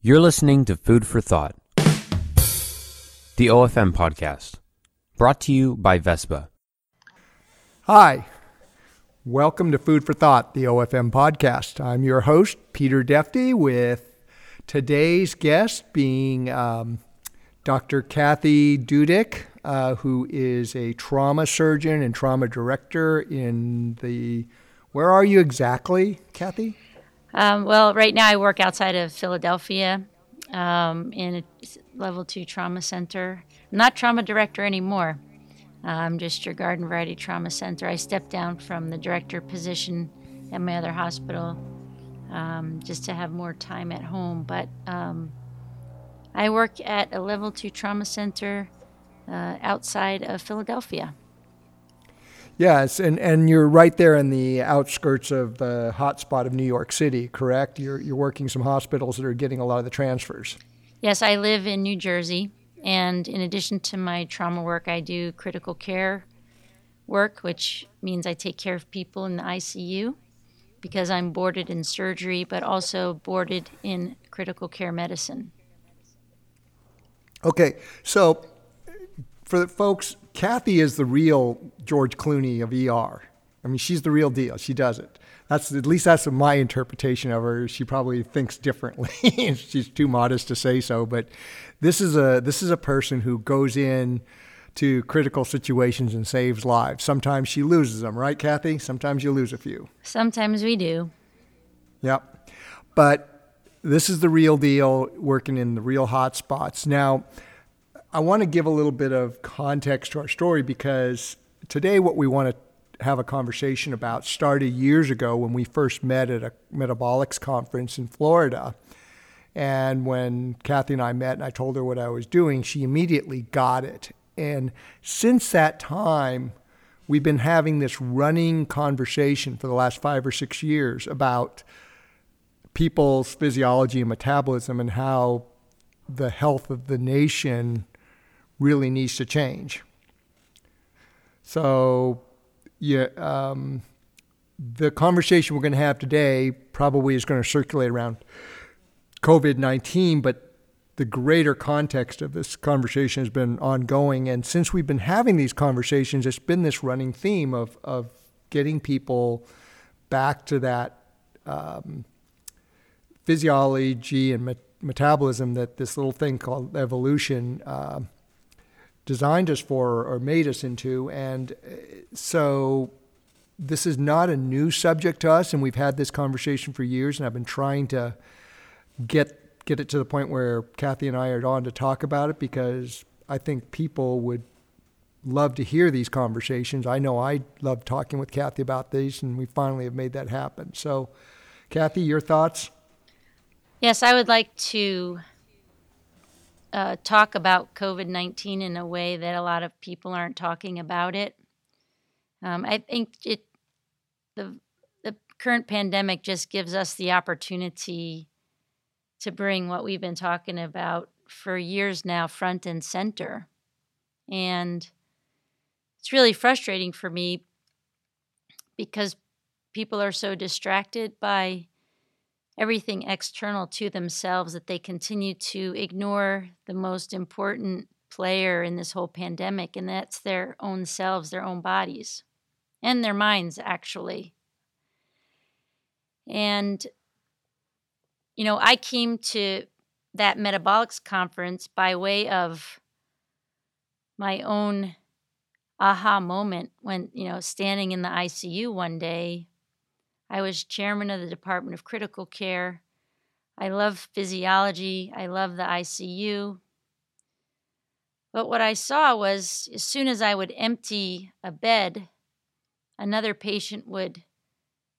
You're listening to Food for Thought, the OFM podcast, brought to you by Vespa. Hi, welcome to Food for Thought, the OFM podcast. I'm your host, Peter Defty, with today's guest being um, Dr. Cathy Dudick, uh, who is a trauma surgeon and trauma director in the. Where are you exactly, Cathy? Um, well, right now I work outside of Philadelphia um, in a level two trauma center. I'm not trauma director anymore. I'm just your garden variety trauma center. I stepped down from the director position at my other hospital um, just to have more time at home. But um, I work at a level two trauma center uh, outside of Philadelphia. Yes, and, and you're right there in the outskirts of the hotspot of New York City, correct? You're, you're working some hospitals that are getting a lot of the transfers. Yes, I live in New Jersey, and in addition to my trauma work, I do critical care work, which means I take care of people in the ICU because I'm boarded in surgery, but also boarded in critical care medicine. Okay, so for the folks, Cathy is the real George Clooney of ER. I mean, she's the real deal. She does it. That's at least that's my interpretation of her. She probably thinks differently. she's too modest to say so, but this is a this is a person who goes in to critical situations and saves lives. Sometimes she loses them, right, Cathy? Sometimes you lose a few. Sometimes we do. Yep. But this is the real deal, working in the real hot spots. Now, I want to give a little bit of context to our story because today, what we want to have a conversation about started years ago when we first met at a metabolics conference in Florida. And when Cathy and I met and I told her what I was doing, she immediately got it. And since that time, we've been having this running conversation for the last five or six years about people's physiology and metabolism and how the health of the nation really needs to change. So, yeah, um, the conversation we're going to have today probably is going to circulate around COVID 19, but the greater context of this conversation has been ongoing. And since we've been having these conversations, it's been this running theme of, of getting people back to that um, physiology and met- metabolism that this little thing called evolution uh, designed us for or made us into. And uh, so this is not a new subject to us, and we've had this conversation for years, and I've been trying to get get it to the point where Cathy and I are on to talk about it because I think people would love to hear these conversations. I know I love talking with Cathy about these, and we finally have made that happen. So, Cathy, your thoughts? Yes, I would like to uh, talk about COVID 19 in a way that a lot of people aren't talking about it. Um, I think it, the, the current pandemic just gives us the opportunity to bring what we've been talking about for years now front and center. And it's really frustrating for me because people are so distracted by everything external to themselves that they continue to ignore the most important player in this whole pandemic, and that's their own selves, their own bodies, and their minds, actually. And, you know, I came to that metabolics conference by way of my own aha moment when, you know, standing in the ICU one day I was chairman of the Department of Critical Care. I love physiology. I love the ICU. But what I saw was as soon as I would empty a bed, another patient would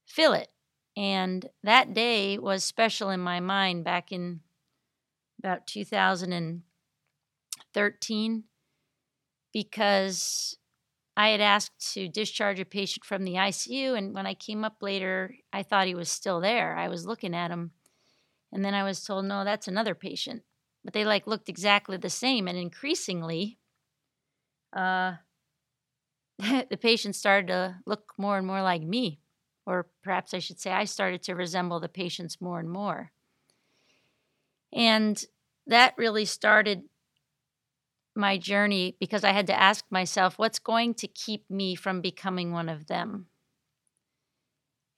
fill it. And that day was special in my mind back in about 2013 because I had asked to discharge a patient from the ICU, and when I came up later, I thought he was still there. I was looking at him, and then I was told, no, that's another patient. But they like looked exactly the same, and increasingly, uh, the patient started to look more and more like me, or perhaps I should say, I started to resemble the patients more and more. And that really started my journey because I had to ask myself, what's going to keep me from becoming one of them?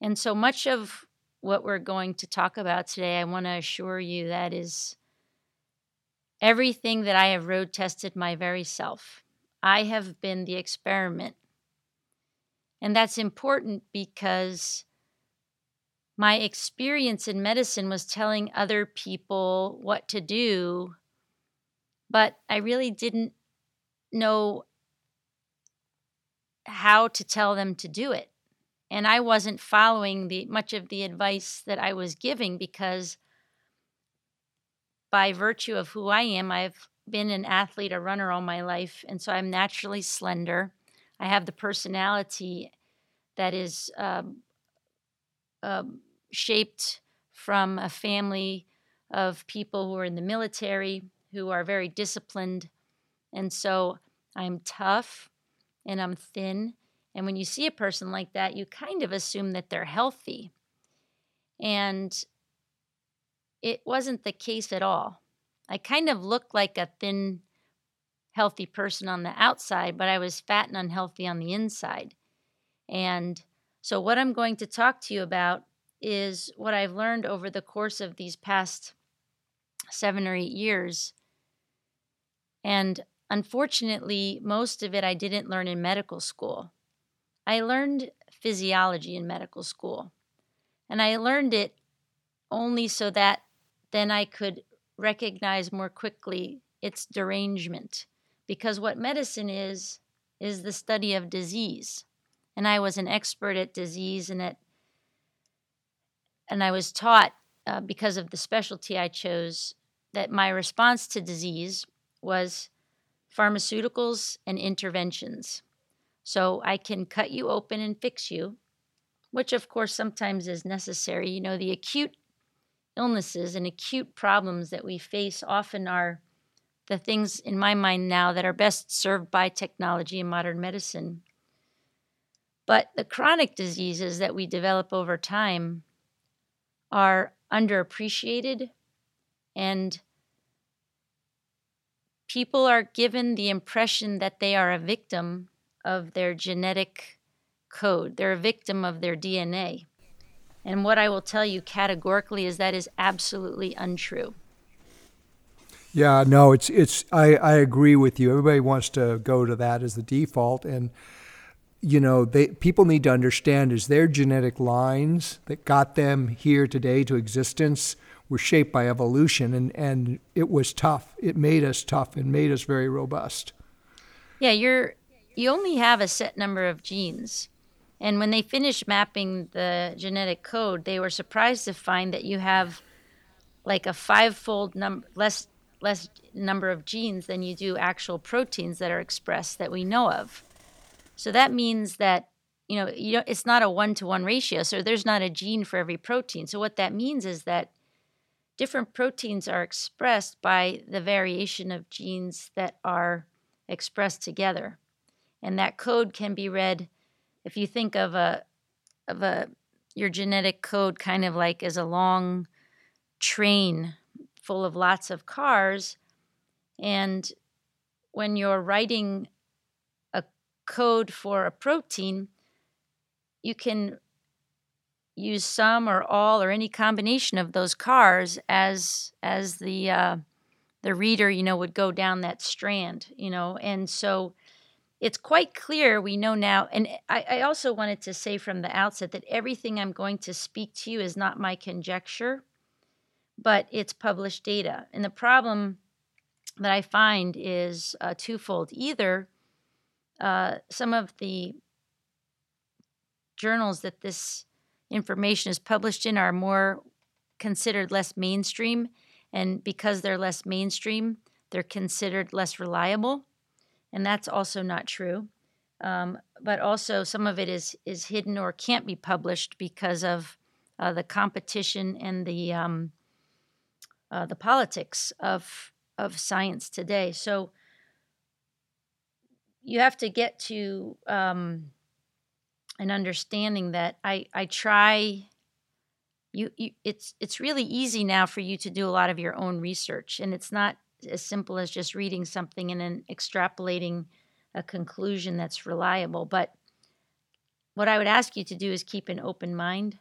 And so much of what we're going to talk about today, I want to assure you that is everything that I have road tested my very self. I have been the experiment. And that's important because my experience in medicine was telling other people what to do, but I really didn't know how to tell them to do it. And I wasn't following the much of the advice that I was giving because by virtue of who I am, I've been an athlete, a runner all my life, and so I'm naturally slender. I have the personality that is um, um, shaped from a family of people who are in the military, who are very disciplined. And so I'm tough and I'm thin. And when you see a person like that, you kind of assume that they're healthy. And it wasn't the case at all. I kind of looked like a thin, healthy person on the outside, but I was fat and unhealthy on the inside. And so, what I'm going to talk to you about is what I've learned over the course of these past seven or eight years. And unfortunately, most of it I didn't learn in medical school. I learned physiology in medical school, and I learned it only so that then I could recognize more quickly its derangement. Because what medicine is, is the study of disease. And I was an expert at disease and at and I was taught, uh, because of the specialty I chose, that my response to disease was pharmaceuticals and interventions. So I can cut you open and fix you, which of course sometimes is necessary. You know, the acute illnesses and acute problems that we face often are the things in my mind now that are best served by technology and modern medicine. But the chronic diseases that we develop over time are underappreciated and people are given the impression that they are a victim of their genetic code. They're a victim of their DNA. And what I will tell you categorically is that is absolutely untrue. Yeah, no, it's it's I, I agree with you. Everybody wants to go to that as the default and you know, they people need to understand is their genetic lines that got them here today to existence were shaped by evolution and, and it was tough. It made us tough and made us very robust. Yeah, you're you only have a set number of genes. And when they finished mapping the genetic code, they were surprised to find that you have like a five-fold number less less number of genes than you do actual proteins that are expressed that we know of. So that means that you know, you know it's not a one-to-one ratio. So there's not a gene for every protein. So what that means is that different proteins are expressed by the variation of genes that are expressed together. And that code can be read if you think of a of a your genetic code kind of like as a long train full of lots of cars and when you're writing a code for a protein you can use some or all or any combination of those cars as as the uh, the reader you know would go down that strand you know and so it's quite clear we know now, and I, I, also wanted to say from the outset that everything I'm going to speak to you is not my conjecture, but it's published data. And the problem that I find is uh, twofold. Either uh, some of the journals that this information is published in are more considered less mainstream, and because they're less mainstream, they're considered less reliable and that's also not true. Um, but also, some of it is is hidden or can't be published because of uh, the competition and the um, uh, the politics of of science today. So you have to get to um, an understanding that I I try you, you it's it's really easy now for you to do a lot of your own research and it's not as simple as just reading something and then extrapolating a conclusion that's reliable but what i would ask you to do is keep an open mind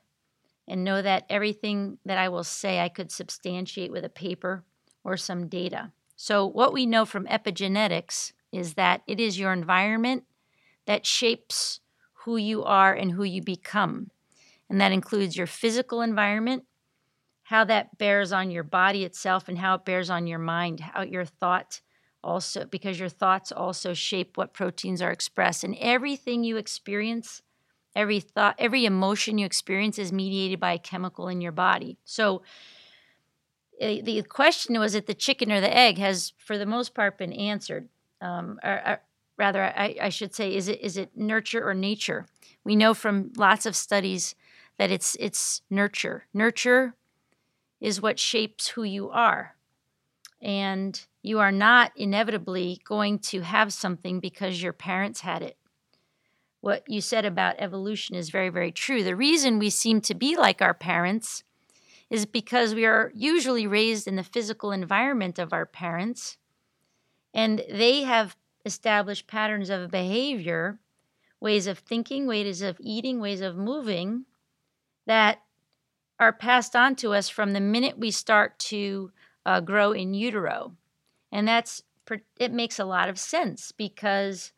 and know that everything that i will say i could substantiate with a paper or some data. So what we know from epigenetics is that it is your environment that shapes who you are and who you become and that includes your physical environment, how that bears on your body itself, and how it bears on your mind, how your thought also, because your thoughts also shape what proteins are expressed. And everything you experience, every thought, every emotion you experience is mediated by a chemical in your body. So, eh, the question was it the chicken or the egg has for the most part been answered um, or rather I, I, should say is it is it nurture or nature we know from lots of studies that it's it's nurture. Nurture is what shapes who you are. And you are not inevitably going to have something because your parents had it. What you said about evolution is very, very true. The reason we seem to be like our parents is because we are usually raised in the physical environment of our parents, and they have established patterns of behavior, ways of thinking, ways of eating, ways of moving that are passed on to us from the minute we start to uh, grow in utero. And that's it makes a lot of sense because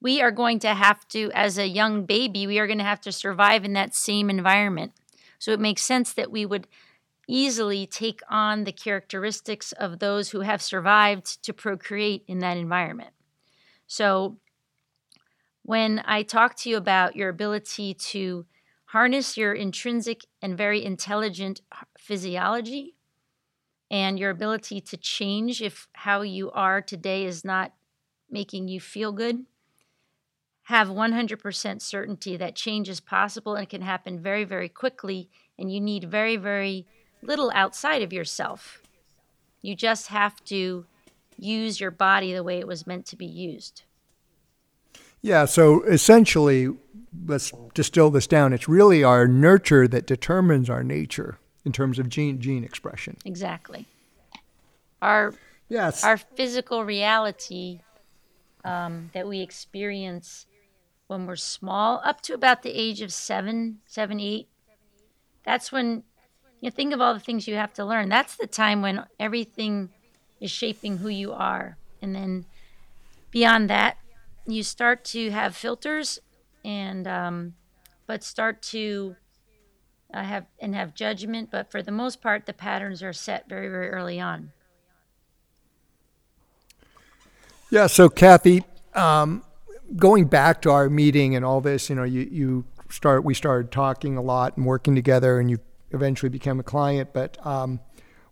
we are going to have to, as a young baby, we are going to have to survive in that same environment. So it makes sense that we would easily take on the characteristics of those who have survived to procreate in that environment. So when I talk to you about your ability to harness your intrinsic and very intelligent physiology and your ability to change if how you are today is not making you feel good have 100% certainty that change is possible and can happen very very quickly and you need very very little outside of yourself. You just have to use your body the way it was meant to be used yeah so essentially let's distill this down. It's really our nurture that determines our nature in terms of gene gene expression. Exactly. Our yes. our physical reality um, that we experience when we're small, up to about the age of seven, seven, eight. That's when you think of all the things you have to learn. That's the time when everything is shaping who you are, and then beyond that, you start to have filters and um, but start to uh, have and have judgment. But for the most part, the patterns are set very very early on. Yeah. So Cathy, um, going back to our meeting and all this, you know, you you start we started talking a lot and working together, and you eventually became a client. But um,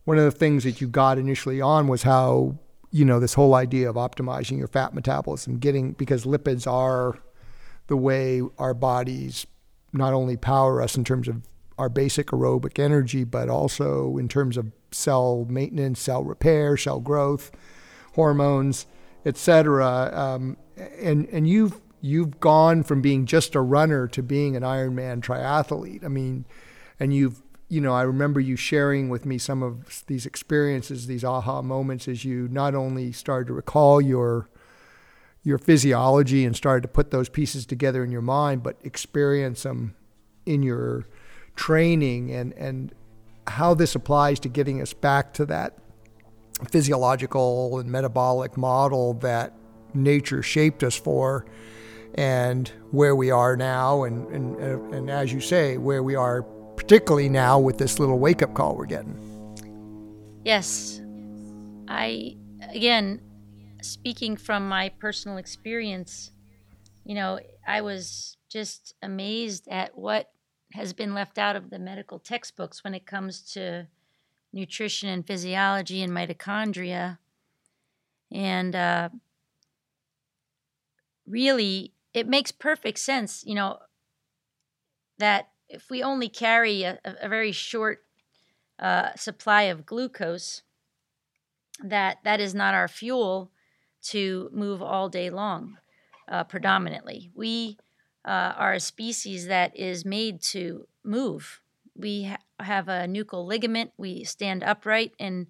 one of the things that you got initially on was how you know this whole idea of optimizing your fat metabolism, getting because lipids are the way our bodies not only power us in terms of our basic aerobic energy, but also in terms of cell maintenance, cell repair, cell growth, hormones, etc. Um, and and you've you've gone from being just a runner to being an Ironman triathlete. I mean, and you've you know I remember you sharing with me some of these experiences, these aha moments, as you not only started to recall your your physiology and started to put those pieces together in your mind, but experience them in your training and, and how this applies to getting us back to that physiological and metabolic model that nature shaped us for and where we are now and, and, and as you say where we are particularly now with this little wake-up call we're getting yes i again speaking from my personal experience, you know, I was just amazed at what has been left out of the medical textbooks when it comes to nutrition and physiology and mitochondria. And uh, really, it makes perfect sense, you know, that if we only carry a, a very short uh, supply of glucose, that that is not our fuel to move all day long, uh, predominantly. We uh, are a species that is made to move we ha- have a nuchal ligament. We stand upright and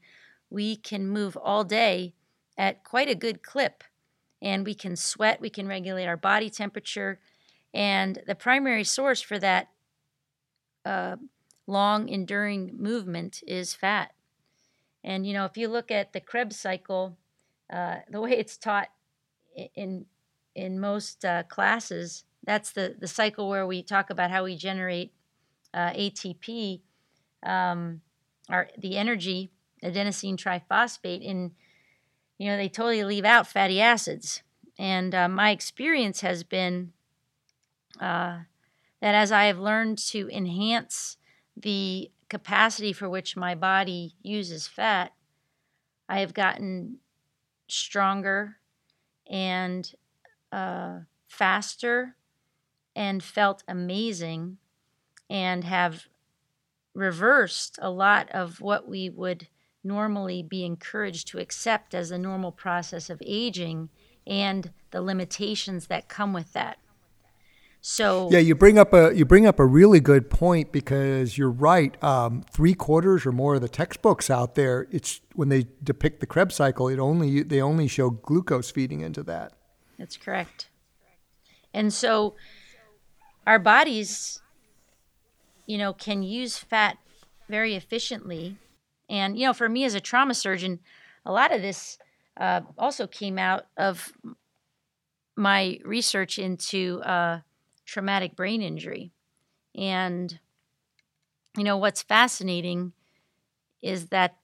we can move all day at quite a good clip. And we can sweat, we can regulate our body temperature. And the primary source for that uh, long enduring movement is fat. And, you know, if you look at the Krebs cycle, uh, the way it's taught in in most uh, classes, that's the, the cycle where we talk about how we generate uh, ATP, um, our, the energy, adenosine triphosphate, in, you know, they totally leave out fatty acids. And uh, my experience has been uh, that as I have learned to enhance the capacity for which my body uses fat, I have gotten stronger and uh, faster and felt amazing and have reversed a lot of what we would normally be encouraged to accept as a normal process of aging and the limitations that come with that. So yeah, you bring up a you bring up a really good point because you're right. Um, three quarters or more of the textbooks out there, it's when they depict the Krebs cycle, it only they only show glucose feeding into that. That's correct. And so our bodies, you know, can use fat very efficiently. And, you know, for me as a trauma surgeon, a lot of this uh, also came out of my research into uh, traumatic brain injury. And, you know, what's fascinating is that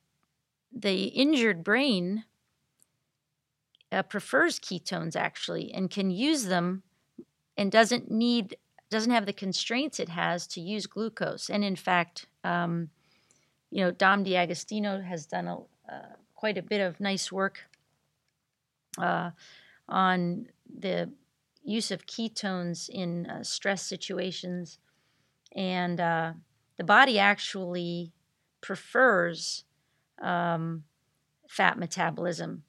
the injured brain uh, prefers ketones actually and can use them and doesn't need doesn't have the constraints it has to use glucose. And in fact, um, you know, Dom D'Agostino has done a, uh, quite a bit of nice work uh, on the use of ketones in uh, stress situations. And uh, the body actually prefers um, fat metabolism.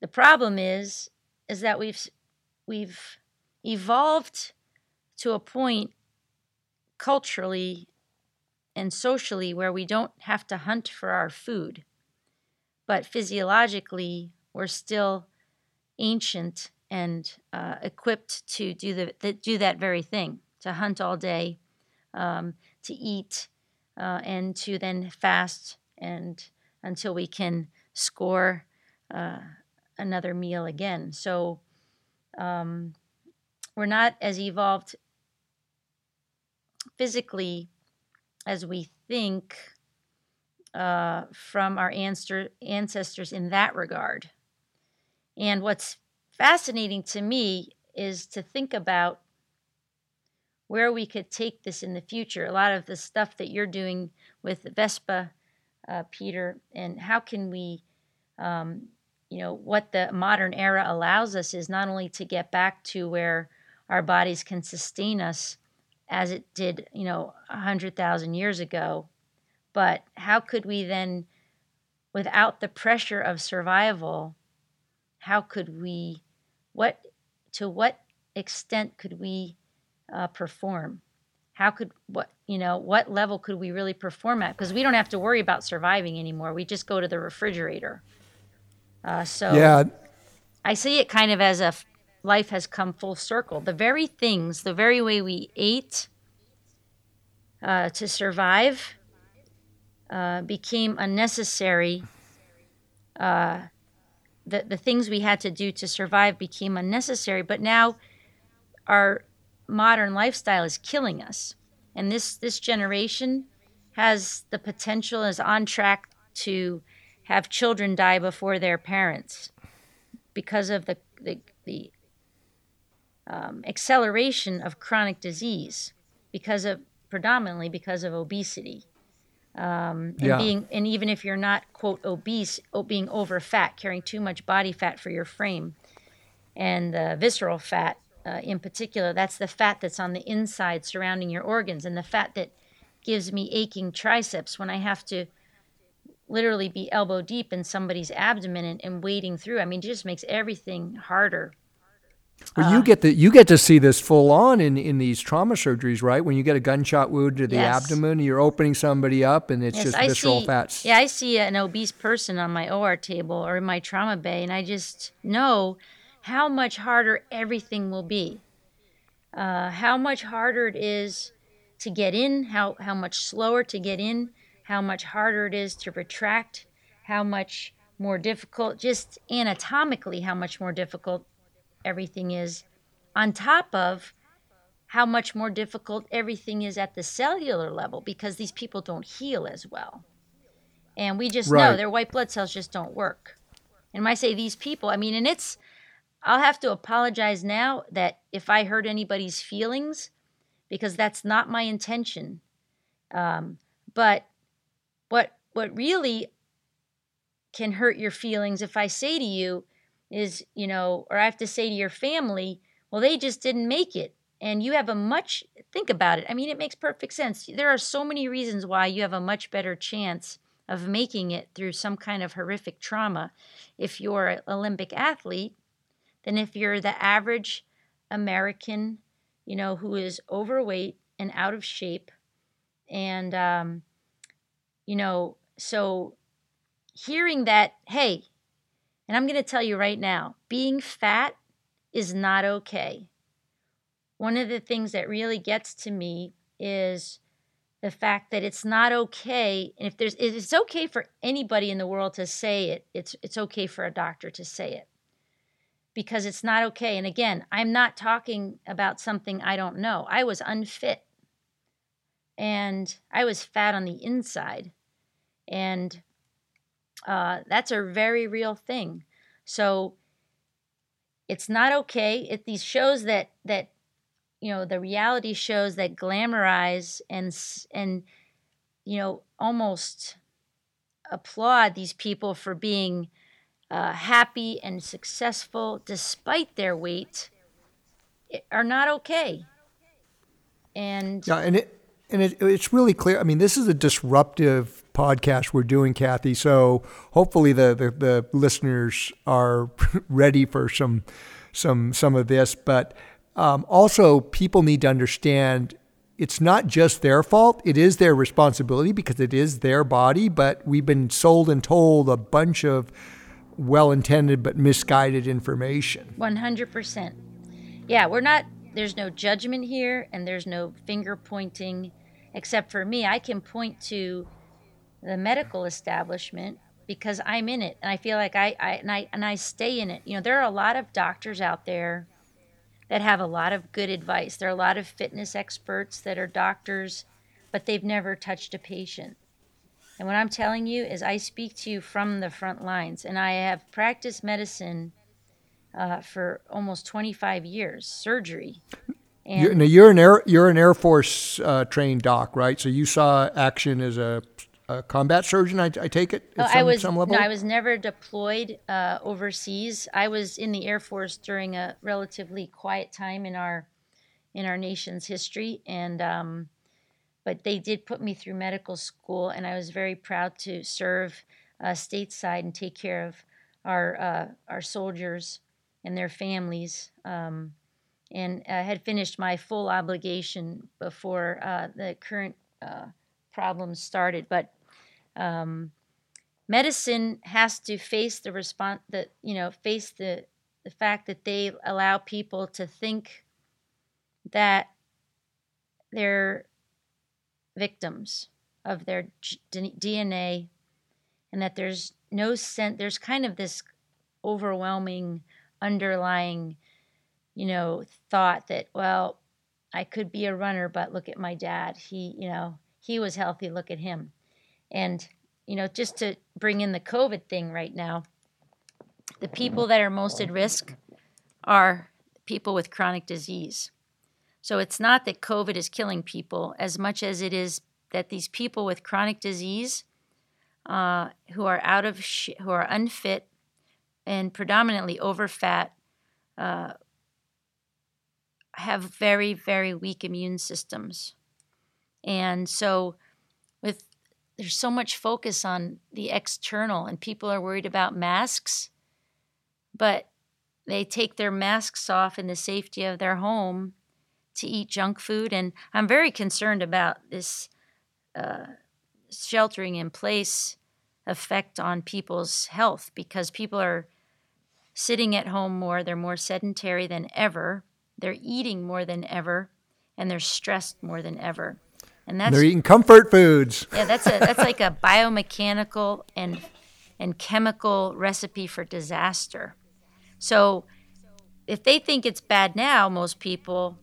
The problem is, is that we've we've evolved to a point culturally and socially where we don't have to hunt for our food. But physiologically, we're still ancient and uh, equipped to do the, the, do that very thing to hunt all day, um, to eat, uh, and to then fast and until we can score uh, another meal again. So um, we're not as evolved physically as we think uh, from our ancestor, ancestors in that regard. And what's fascinating to me is to think about where we could take this in the future. A lot of the stuff that you're doing with Vespa, uh, Peter, and how can we, um, you know, what the modern era allows us is not only to get back to where our bodies can sustain us as it did, you know, 100,000 years ago. But how could we then, without the pressure of survival, how could we, what, to what extent could we uh, perform? How could, what, you know, what level could we really perform at? Because we don't have to worry about surviving anymore. We just go to the refrigerator. Uh, so yeah. I see it kind of as a life has come full circle. The very things, the very way we ate uh, to survive uh, became unnecessary. Uh, the, the things we had to do to survive became unnecessary, but now our modern lifestyle is killing us. And this, this generation has the potential, is on track to have children die before their parents because of the, the, the um, acceleration of chronic disease because of predominantly because of obesity. Um, and yeah. being and even if you're not quote obese, being over fat, carrying too much body fat for your frame, and the visceral fat uh, in particular, that's the fat that's on the inside surrounding your organs, and the fat that gives me aching triceps when I have to literally be elbow deep in somebody's abdomen and, and wading through. I mean, it just makes everything harder. Well, you get the you get to see this full on in, in these trauma surgeries, right? When you get a gunshot wound to the Yes. abdomen, you're opening somebody up, and it's Yes, just I visceral see, fats. Yeah, I see an obese person on my OR table or in my trauma bay, and I just know how much harder everything will be. Uh, how much harder it is to get in, how, how much slower to get in, how much harder it is to retract, how much more difficult, just anatomically, how much more difficult everything is, on top of how much more difficult everything is at the cellular level because these people don't heal as well. And we just know their white blood cells just don't work. And when I say these people, I mean, and it's, I'll have to apologize now that if I hurt anybody's feelings, because that's not my intention. Um, but what what really can hurt your feelings if I say to you is, you know, or I have to say to your family, well, they just didn't make it. And you have a much, think about it. I mean, it makes perfect sense. There are so many reasons why you have a much better chance of making it through some kind of horrific trauma if you're an Olympic athlete than if you're the average American, you know, who is overweight and out of shape. And, um, you know, so hearing that, hey, and I'm going to tell you right now, being fat is not okay. One of the things that really gets to me is the fact that it's not okay and if there's it's okay for anybody in the world to say it it's it's okay for a doctor to say it. Because it's not okay and again i'm not talking about something i don't know. I was unfit. And i was fat on the inside. And uh, that's a very real thing. So it's not okay. If these shows that that you know the reality shows that glamorize and and you know almost applaud these people for being uh, happy and successful despite their weight are not okay. And Yeah, and it and it, it's really clear. I mean, this is a disruptive podcast we're doing, Cathy. So hopefully the, the, the listeners are ready for some some some of this. But um, also, people need to understand it's not just their fault. It is their responsibility because it is their body. But we've been sold and told a bunch of well-intended but misguided information. 100%. Yeah, we're not, there's no judgment here and there's no finger pointing, except for me. I can point to the medical establishment because I'm in it and I feel like I, I, and I, and I stay in it. You know, there are a lot of doctors out there that have a lot of good advice. There are a lot of fitness experts that are doctors, but they've never touched a patient. And what I'm telling you is, I speak to you from the front lines, and I have practiced medicine uh, for almost 25 years, surgery. And You're, now you're an air you're an Air Force uh, trained doc, right? So you saw action as a, a combat surgeon. I, I take it Oh, at some, I was some level. no, I was never deployed uh, overseas. I was in the Air Force during a relatively quiet time in our in our nation's history, and um, but they did put me through medical school, and I was very proud to serve uh, stateside and take care of our uh, our soldiers and their families. Um, and uh, had finished my full obligation before uh, the current uh, problems started, but um, medicine has to face the response that you know face the the fact that they allow people to think that they're victims of their DNA and that there's no sense there's kind of this overwhelming underlying you know thought that well I could be a runner but look at my dad. He you know he was healthy. Look at him. And you know, just to bring in the COVID thing right now, the people that are most at risk are people with chronic disease. So it's not that COVID is killing people as much as it is that these people with chronic disease uh, who are out of sh- who are unfit and predominantly overfat uh, have very very weak immune systems, and so with there's so much focus on the external and people are worried about masks but they take their masks off in the safety of their home to eat junk food. And I'm very concerned about this uh, sheltering in place effect on people's health because people are sitting at home more, they're more sedentary than ever, they're eating more than ever, and they're stressed more than ever. And that's they're eating comfort foods. Yeah, that's a that's like a biomechanical and and chemical recipe for disaster. So if they think it's bad now, most people,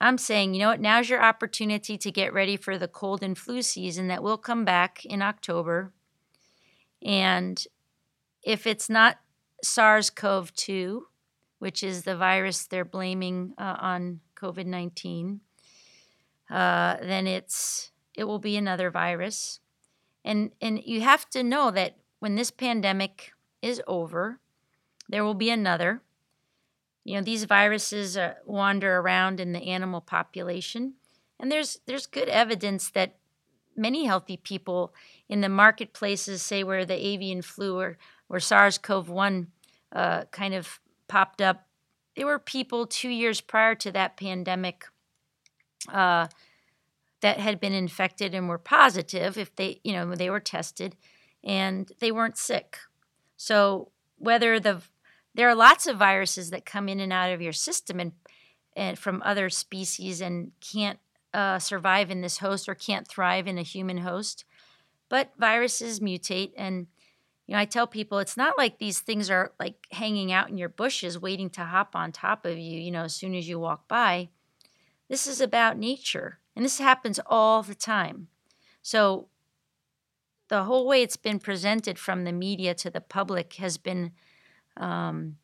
I'm saying, you know what, now's your opportunity to get ready for the cold and flu season that will come back in October. And if it's not SARS CoV 2, which is the virus they're blaming uh, on COVID 19, uh, then it's it will be another virus. And, and you have to know that when this pandemic is over, there will be another. You know, these viruses uh, wander around in the animal population, and there's there's good evidence that many healthy people in the marketplaces, say where the avian flu or, or SARS-CoV-1 uh, kind of popped up, there were people two years prior to that pandemic uh, that had been infected and were positive if they, you know, they were tested, and they weren't sick. So whether the there are lots of viruses that come in and out of your system and, and from other species and can't uh, survive in this host or can't thrive in a human host. But viruses mutate, and you know, I tell people it's not like these things are like hanging out in your bushes waiting to hop on top of you, you know, as soon as you walk by. This is about nature, and this happens all the time. So, the whole way it's been presented from the media to the public has been um,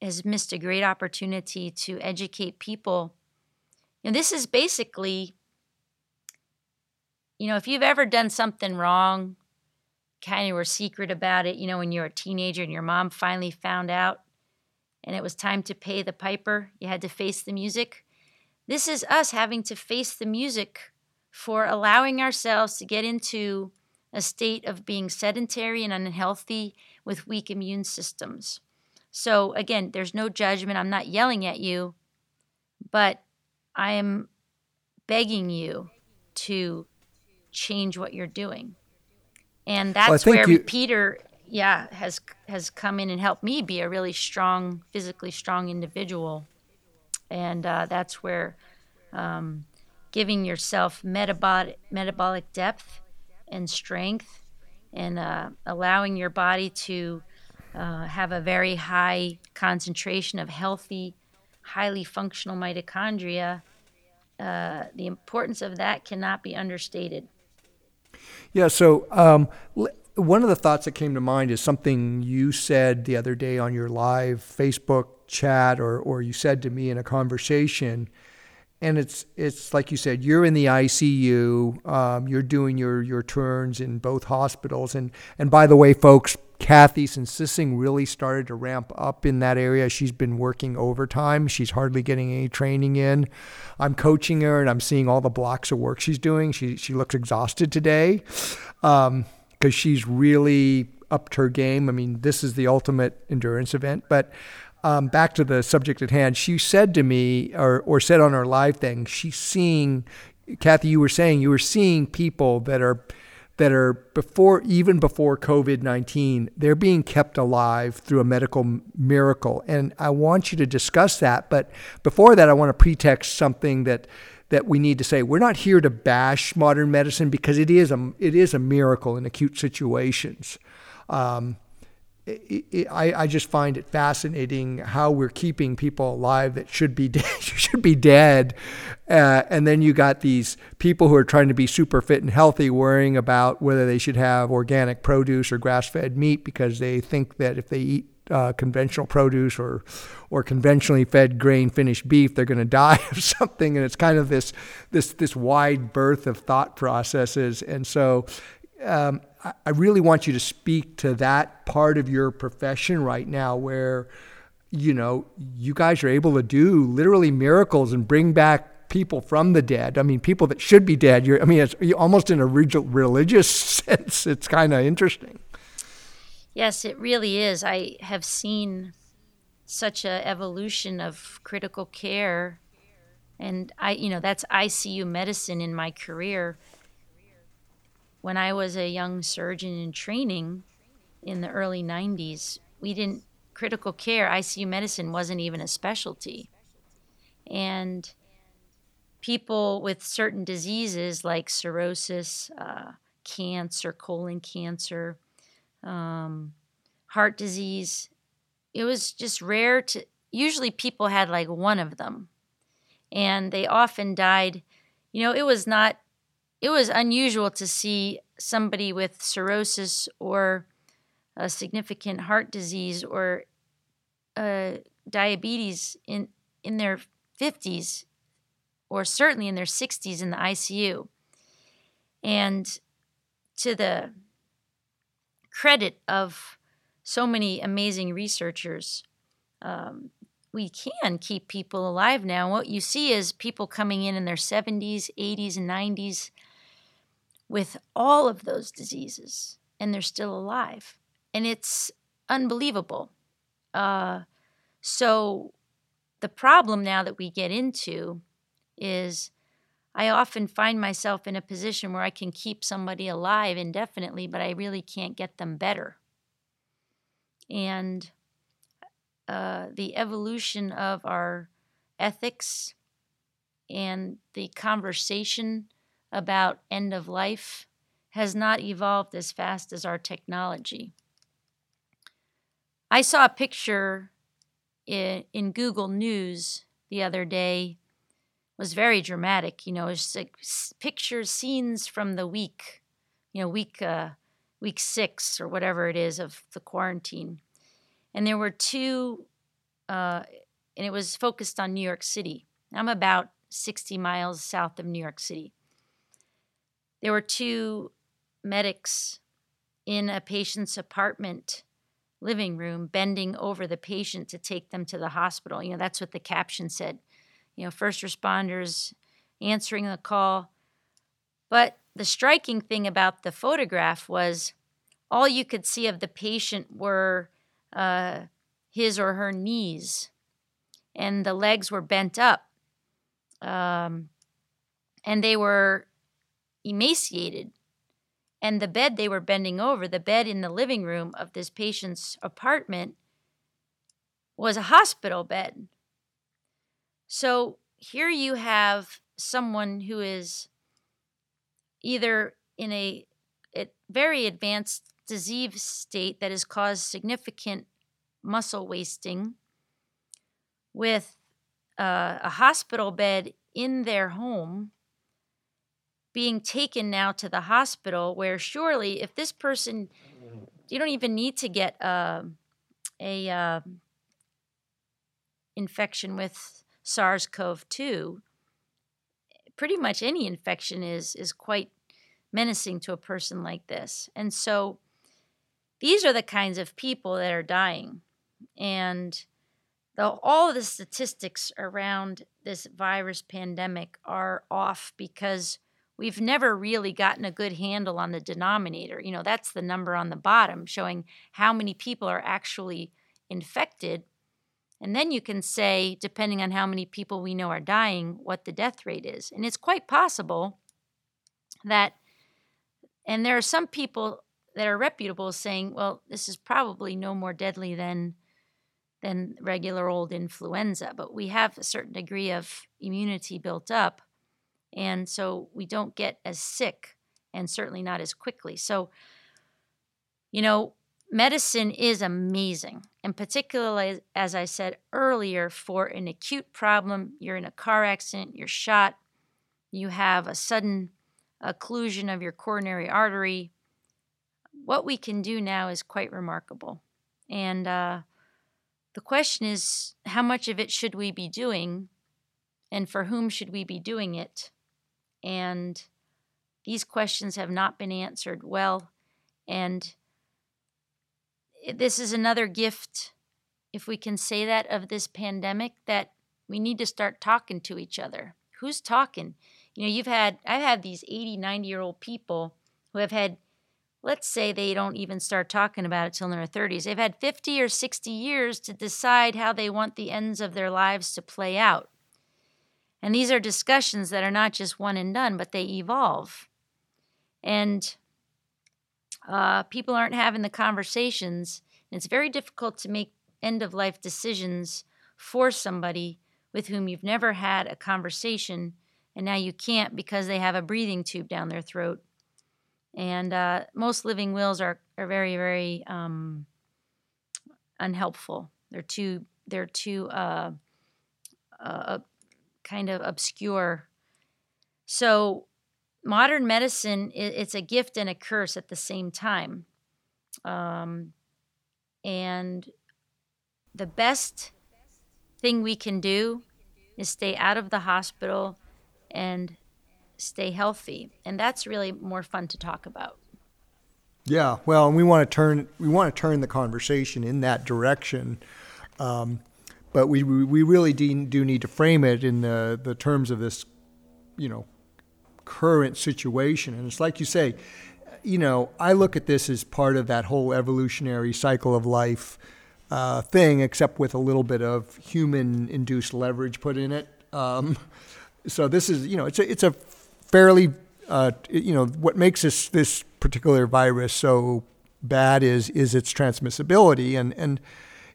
has missed a great opportunity to educate people. And this is basically, you know, if you've ever done something wrong, kind of were secret about it, you know, when you were a teenager and your mom finally found out and it was time to pay the piper, you had to face the music. This is us having to face the music for allowing ourselves to get into a state of being sedentary and unhealthy with weak immune systems. So, again, there's no judgment. I'm not yelling at you, but I am begging you to change what you're doing. And that's well, where you- Peter yeah has has come in and helped me be a really strong physically strong individual and uh, that's where um, giving yourself metabolic metabolic depth and strength and uh, allowing your body to uh, have a very high concentration of healthy, highly functional mitochondria, uh, the importance of that cannot be understated. Yeah, so um, one of the thoughts that came to mind is something you said the other day on your live Facebook chat, or, or you said to me in a conversation and it's it's like you said, you're in the ICU. Um, you're doing your your turns in both hospitals, and and by the way, folks, Cathy, since really started to ramp up in that area, she's been working overtime. She's hardly getting any training in. I'm coaching her, and I'm seeing all the blocks of work she's doing. She she looks exhausted today, because um, she's really upped her game. I mean, this is the ultimate endurance event, but um, back to the subject at hand, she said to me, or, or said on her live thing, she's seeing, Cathy, you were saying you were seeing people that are that are before even before COVID-19 they're being kept alive through a medical miracle. And I want you to discuss that but before that I want to pretext something that that we need to say. We're not here to bash modern medicine because it is a it is a miracle in acute situations. Um, I, I just find it fascinating how we're keeping people alive that should be dead, should be dead, uh, and then you got these people who are trying to be super fit and healthy, worrying about whether they should have organic produce or grass-fed meat because they think that if they eat uh, conventional produce or or conventionally fed grain finished beef, they're going to die of something, and it's kind of this this this wide berth of thought processes, and so. Um, I really want you to speak to that part of your profession right now where, you know, you guys are able to do literally miracles and bring back people from the dead. I mean, people that should be dead. You're, I mean, it's almost in a religious sense. It's kind of interesting. Yes, it really is. I have seen such a evolution of critical care and I you know that's ICU medicine in my career when I was a young surgeon in training in the early 90s we didn't critical care ICU medicine wasn't even a specialty. And people with certain diseases like cirrhosis uh, cancer colon cancer um, heart disease it was just rare to usually people had like one of them. And they often died you know it was not it was unusual to see somebody with cirrhosis or a significant heart disease or uh, diabetes in in their 50s or certainly in their 60s in the ICU and to the credit of so many amazing researchers. Um, we can keep people alive now. What you see is people coming in in their 70s, 80s, and 90s with all of those diseases, and they're still alive. And it's unbelievable. Uh, so, the problem now that we get into is I often find myself in a position where I can keep somebody alive indefinitely, but I really can't get them better and uh, the evolution of our ethics and the conversation about end of life has not evolved as fast as our technology. I saw a picture in, in Google News the other day. It was very dramatic. You know, it's like pictures, scenes from the week, you know, week uh, week six or whatever it is of the quarantine. And there were two, uh, and it was focused on New York City. I'm about 60 miles south of New York City. There were two medics in a patient's apartment living room bending over the patient to take them to the hospital. You know, that's what the caption said. You know, first responders answering the call. But the striking thing about the photograph was all you could see of the patient were uh, his or her knees, and the legs were bent up, um, and they were emaciated. And the bed they were bending over, the bed in the living room of this patient's apartment, was a hospital bed. So here you have someone who is either in a, a very advanced disease state that has caused significant muscle wasting with uh, a hospital bed in their home being taken now to the hospital where surely if this person you don't even need to get uh, a uh, infection with SARS-CoV-2 pretty much any infection is is quite menacing to a person like this and so these are the kinds of people that are dying. And all of the statistics around this virus pandemic are off because we've never really gotten a good handle on the denominator. You know, that's the number on the bottom showing how many people are actually infected. And then you can say, depending on how many people we know are dying, what the death rate is. And it's quite possible that, and there are some people that are reputable saying, well, this is probably no more deadly than than regular old influenza, but we have a certain degree of immunity built up, and so we don't get as sick and certainly not as quickly. So, you know, medicine is amazing, and particularly as I said earlier, for an acute problem, you're in a car accident, you're shot, you have a sudden occlusion of your coronary artery, what we can do now is quite remarkable. And uh, the question is how much of it should we be doing and for whom should we be doing it? And these questions have not been answered well. And this is another gift, if we can say that, of this pandemic that we need to start talking to each other. Who's talking? You know, you've had, I've had these 80, 90 year old people who have had let's say they don't even start talking about it till in their 30s. They've had 50 or 60 years to decide how they want the ends of their lives to play out. And these are discussions that are not just one and done, but they evolve. And uh, people aren't having the conversations. And it's very difficult to make end of life decisions for somebody with whom you've never had a conversation and now you can't because they have a breathing tube down their throat. And uh, most living wills are, are very, very um, unhelpful. They're too, they're too uh, uh, kind of obscure. So modern medicine, it's a gift and a curse at the same time. Um, and the best thing we can do is stay out of the hospital and stay healthy. And that's really more fun to talk about. Yeah, well, and we want to turn we want to turn the conversation in that direction, um, but we we really do, need to frame it in the the terms of this, you know, current situation. And it's like you say, you know, I look at this as part of that whole evolutionary cycle of life uh, thing, except with a little bit of human induced leverage put in it. Um, so this is, you know, it's a, it's a fairly, uh, you know, what makes this this particular virus so bad is is its transmissibility, and and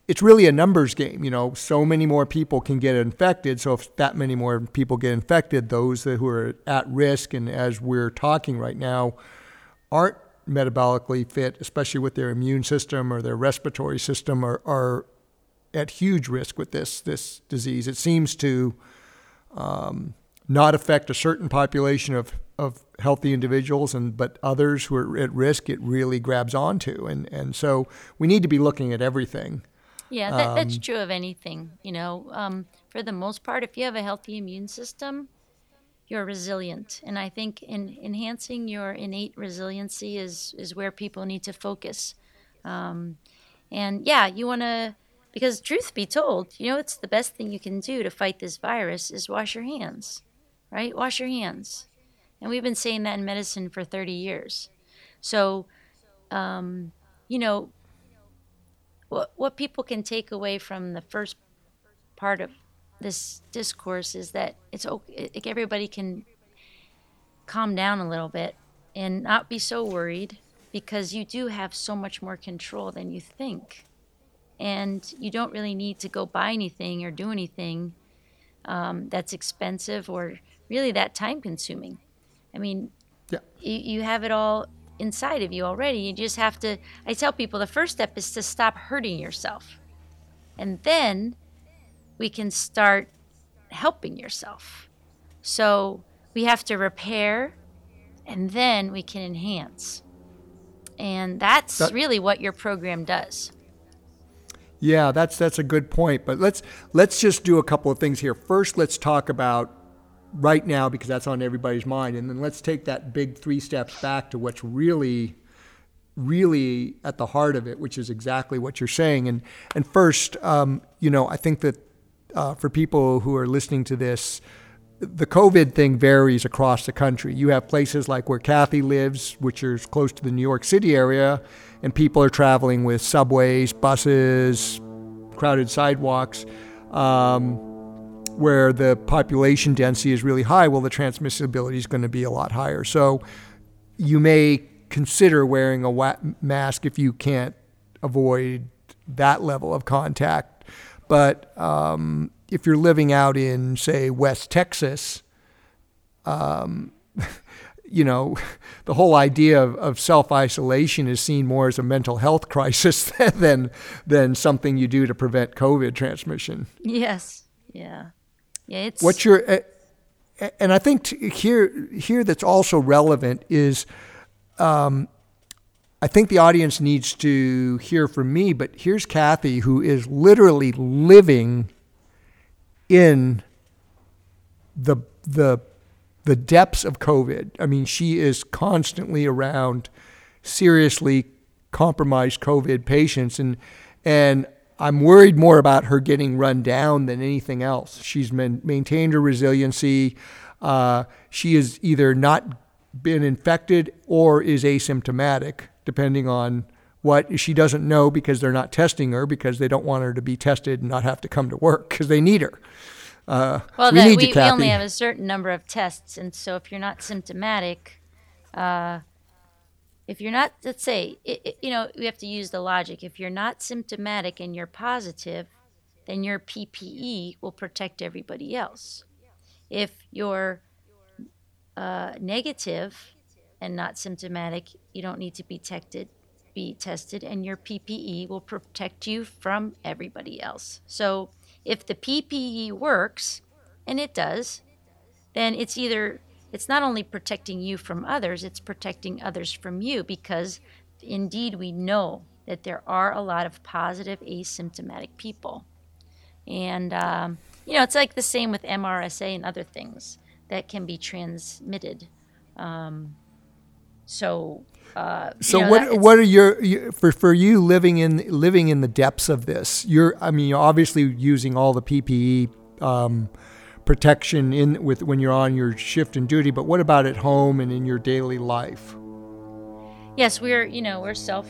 it's really a numbers game. You know, so many more people can get infected. So if that many more people get infected, those who are at risk, and as we're talking right now, aren't metabolically fit, especially with their immune system or their respiratory system, are, are at huge risk with this this disease. It seems to um, not affect a certain population of, of healthy individuals, and but others who are at risk, it really grabs onto. And, and so we need to be looking at everything. Yeah, that, that's um, true of anything. You know, um, for the most part, if you have a healthy immune system, you're resilient. And I think in enhancing your innate resiliency is is where people need to focus. Um, and yeah, you want to because truth be told, you know, it's the best thing you can do to fight this virus is wash your hands right? Wash your hands. And we've been saying that in medicine for 30 years. So, um, you know, what, what people can take away from the first part of this discourse is that it's okay, everybody can calm down a little bit and not be so worried because you do have so much more control than you think. And you don't really need to go buy anything or do anything um, that's expensive or really that time consuming. I mean, yeah. you, you have it all inside of you already. You just have to, I tell people the first step is to stop hurting yourself. And then we can start helping yourself. So we have to repair and then we can enhance. And that's that, really what your program does. Yeah, that's that's a good point. But let's let's just do a couple of things here. First, let's talk about right now because that's on everybody's mind. And then let's take that big three steps back to what's really, really at the heart of it, which is exactly what you're saying. And and first, um, you know, I think that uh, for people who are listening to this, the COVID thing varies across the country. You have places like where Cathy lives, which is close to the New York City area, and people are traveling with subways, buses, crowded sidewalks. Um, where the population density is really high, well, the transmissibility is going to be a lot higher. So you may consider wearing a mask if you can't avoid that level of contact. But um, if you're living out in, say, West Texas, um, you know, the whole idea of, of self isolation is seen more as a mental health crisis than than something you do to prevent COVID transmission. Yes. Yeah. Yeah, it's what's your uh, and I think here here that's also relevant is um, I think the audience needs to hear from me, but here's Cathy who is literally living in the the the depths of COVID. I mean, she is constantly around seriously compromised COVID patients and and I'm worried more about her getting run down than anything else. She's man- maintained her resiliency. Uh, she has either not been infected or is asymptomatic. depending on what she doesn't know because they're not testing her because they don't want her to be tested and not have to come to work because they need her. Uh, well, we, we, you, we only have a certain number of tests, and so if you're not symptomatic, uh, if you're not, let's say, it, it- you know, we have to use the logic. If you're not symptomatic and you're positive, then your PPE will protect everybody else. If you're uh, negative and not symptomatic, you don't need to be tested. Be tested, and your PPE will protect you from everybody else. So, if the PPE works, and it does, then it's either it's not only protecting you from others, it's protecting others from you because indeed we know that there are a lot of positive asymptomatic people. And, um, you know, it's like the same with MRSA and other things that can be transmitted. Um, so, uh, you So know, what that- what are your you- for for you living in living in the depths of this? You're I mean you're obviously using all the PPE um, protection in with when you're on your shift and duty, but what about at home and in your daily life? Yes, we're you know we're self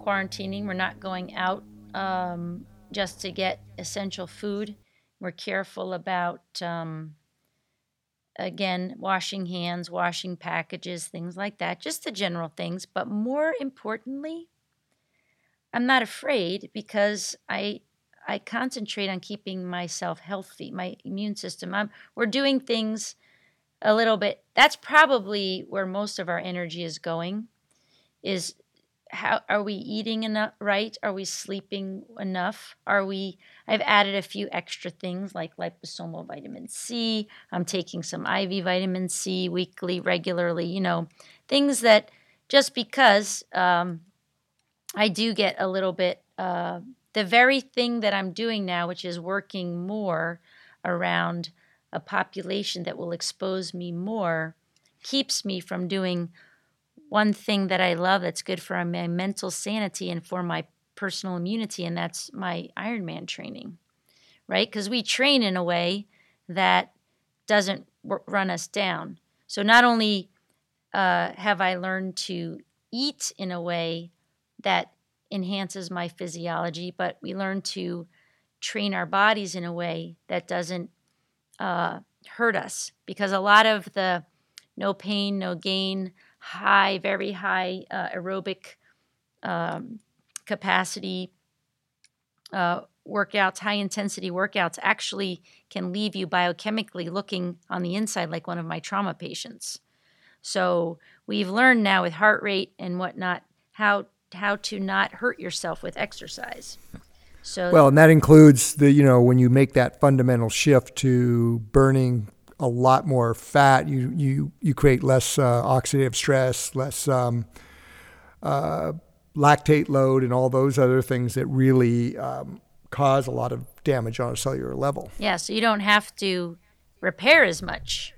quarantining. We're not going out um, just to get essential food. We're careful about um, again washing hands, washing packages, things like that. Just the general things, but more importantly, I'm not afraid because I I concentrate on keeping myself healthy, my immune system. I'm, we're doing things a little bit. That's probably where most of our energy is going is how are we eating enough right are we sleeping enough are we i've added a few extra things like liposomal vitamin c i'm taking some iv vitamin c weekly regularly you know things that just because um, i do get a little bit uh, the very thing that i'm doing now which is working more around a population that will expose me more keeps me from doing one thing that I love that's good for my mental sanity and for my personal immunity, and that's my Ironman training, right? Because we train in a way that doesn't w- run us down. So not only uh, have I learned to eat in a way that enhances my physiology, but we learn to train our bodies in a way that doesn't uh, hurt us. Because a lot of the no pain, no gain, high, very high uh, aerobic um, capacity uh, workouts, high intensity workouts, actually can leave you biochemically looking on the inside like one of my trauma patients. So we've learned now with heart rate and whatnot how how to not hurt yourself with exercise. So Well, and that includes the you know when you make that fundamental shift to burning a lot more fat, you you you create less uh, oxidative stress, less um, uh, lactate load, and all those other things that really um, cause a lot of damage on a cellular level. Yeah, so you don't have to repair as much.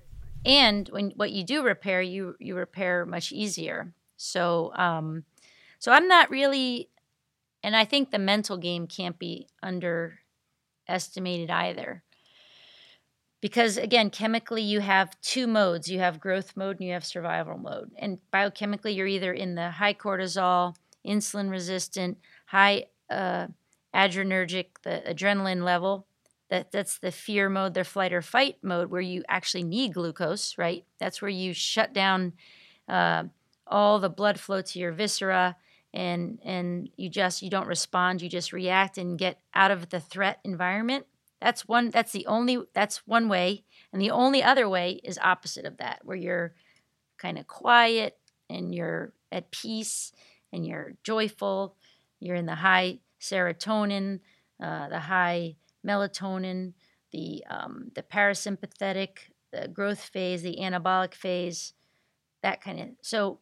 And when what you do repair, you you repair much easier. So um so I'm not really and I think the mental game can't be underestimated either. Because again, chemically you have two modes. You have growth mode and you have survival mode. And biochemically you're either in the high cortisol, insulin resistant, high uh, adrenergic, the adrenaline level. That that's the fear mode, their flight or fight mode, where you actually need glucose, right? That's where you shut down uh, all the blood flow to your viscera, and and you just you don't respond, you just react and get out of the threat environment. That's one. That's the only. That's one way, and the only other way is opposite of that, where you're kind of quiet and you're at peace and you're joyful. You're in the high serotonin, uh, the high melatonin, the um, the parasympathetic, the growth phase, the anabolic phase, that kind of. So,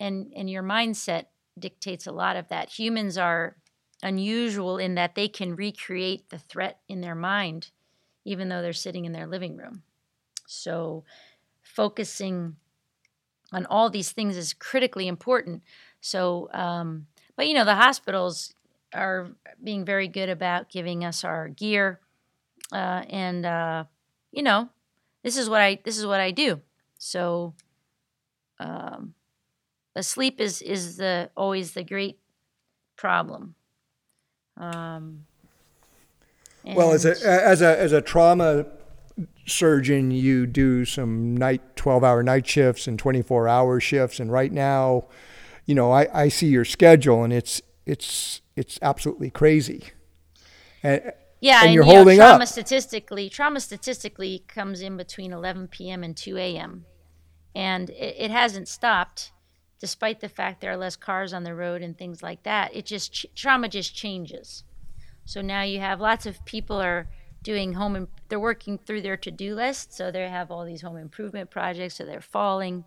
and and your mindset dictates a lot of that. Humans are unusual in that they can recreate the threat in their mind, even though they're sitting in their living room. So, focusing on all these things is critically important. So, um, but you know, the hospitals are being very good about giving us our gear, uh, and uh, you know, this is what I this is what I do. So, um, but sleep is is the always the great problem. Um, Well, as a as a as a trauma surgeon, you do some night twelve hour night shifts and twenty four hour shifts, and right now, you know, I, I see your schedule, and it's it's it's absolutely crazy. And, Yeah, and and, you're you know, holding trauma up. statistically, trauma statistically comes in between 11 p.m. and 2 a.m. And it, it hasn't stopped, despite the fact there are less cars on the road and things like that. It just ch- trauma just changes. So now you have lots of people are doing home. Im- they're working through their to-do list, so they have all these home improvement projects. So they're falling.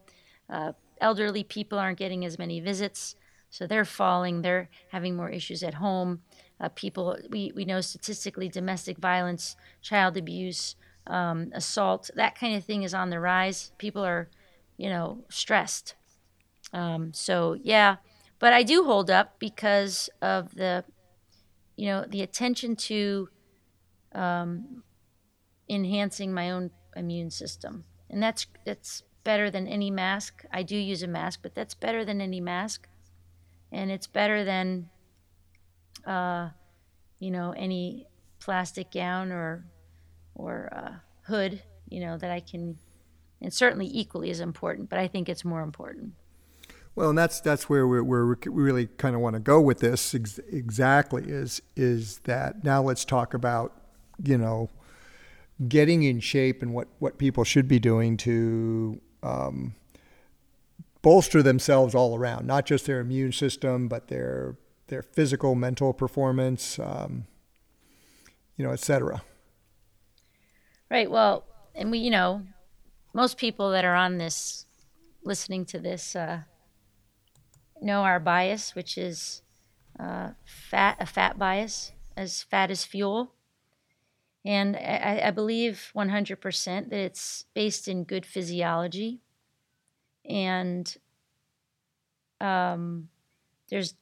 Uh, elderly people aren't getting as many visits, so they're falling. They're having more issues at home. Uh, people, we, we know statistically, domestic violence, child abuse, um, assault, that kind of thing is on the rise. People are, you know, stressed. Um, so yeah, but I do hold up because of the, you know, the attention to um, enhancing my own immune system, and that's that's better than any mask. I do use a mask, but that's better than any mask, and it's better than, uh, you know, any plastic gown or or uh, hood, you know, that I can. And certainly equally as important, but I think it's more important. Well, and that's that's where we're, where we really kind of want to go with this ex- exactly is is that now let's talk about you know getting in shape and what what people should be doing to um, bolster themselves all around, not just their immune system, but their their physical, mental performance, um, you know, et cetera. Right. Well, and we, you know, most people that are on this, listening to this, uh, know our bias, which is uh, fat, a fat bias, as fat as fuel. And I, I believe 100% that it's based in good physiology. And um, there's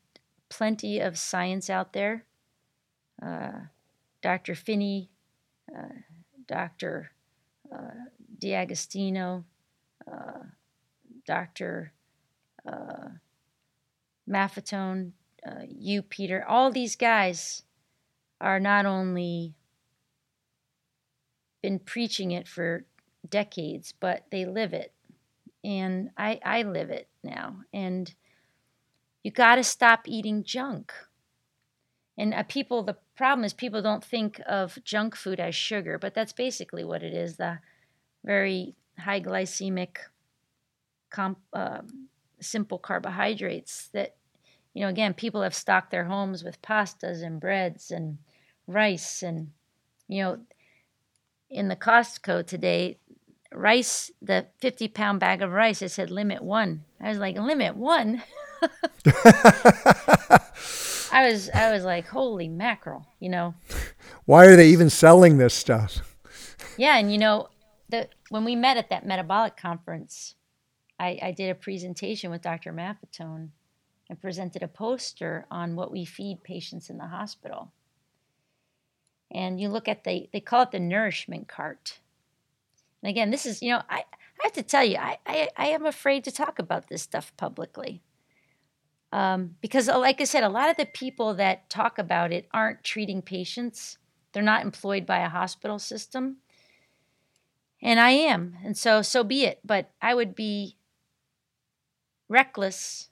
plenty of science out there. Uh, Dr. Phinney, uh, Dr. Uh, D'Agostino, uh, Dr. Maffetone, uh, you, Peter, all these guys are not only been preaching it for decades, but they live it. And I, I live it now. And you got to stop eating junk. And uh, people, the problem is people don't think of junk food as sugar, but that's basically what it is the very high glycemic, comp, uh, simple carbohydrates that, you know, again, people have stocked their homes with pastas and breads and rice. And, you know, in the Costco today, rice, the 50 pound bag of rice, it said limit one. I was like, limit one? I was I was like, holy mackerel, you know. Why are they even selling this stuff? Yeah, and you know, the when we met at that metabolic conference, I, I did a presentation with Dr. Maffetone and presented a poster on what we feed patients in the hospital. And you look at the they call it the nourishment cart. And again, this is, you know, I, I have to tell you, I, I, I am afraid to talk about this stuff publicly. Um, because, uh, like I said, a lot of the people that talk about it aren't treating patients. They're not employed by a hospital system. And I am. And so, so be it. But I would be reckless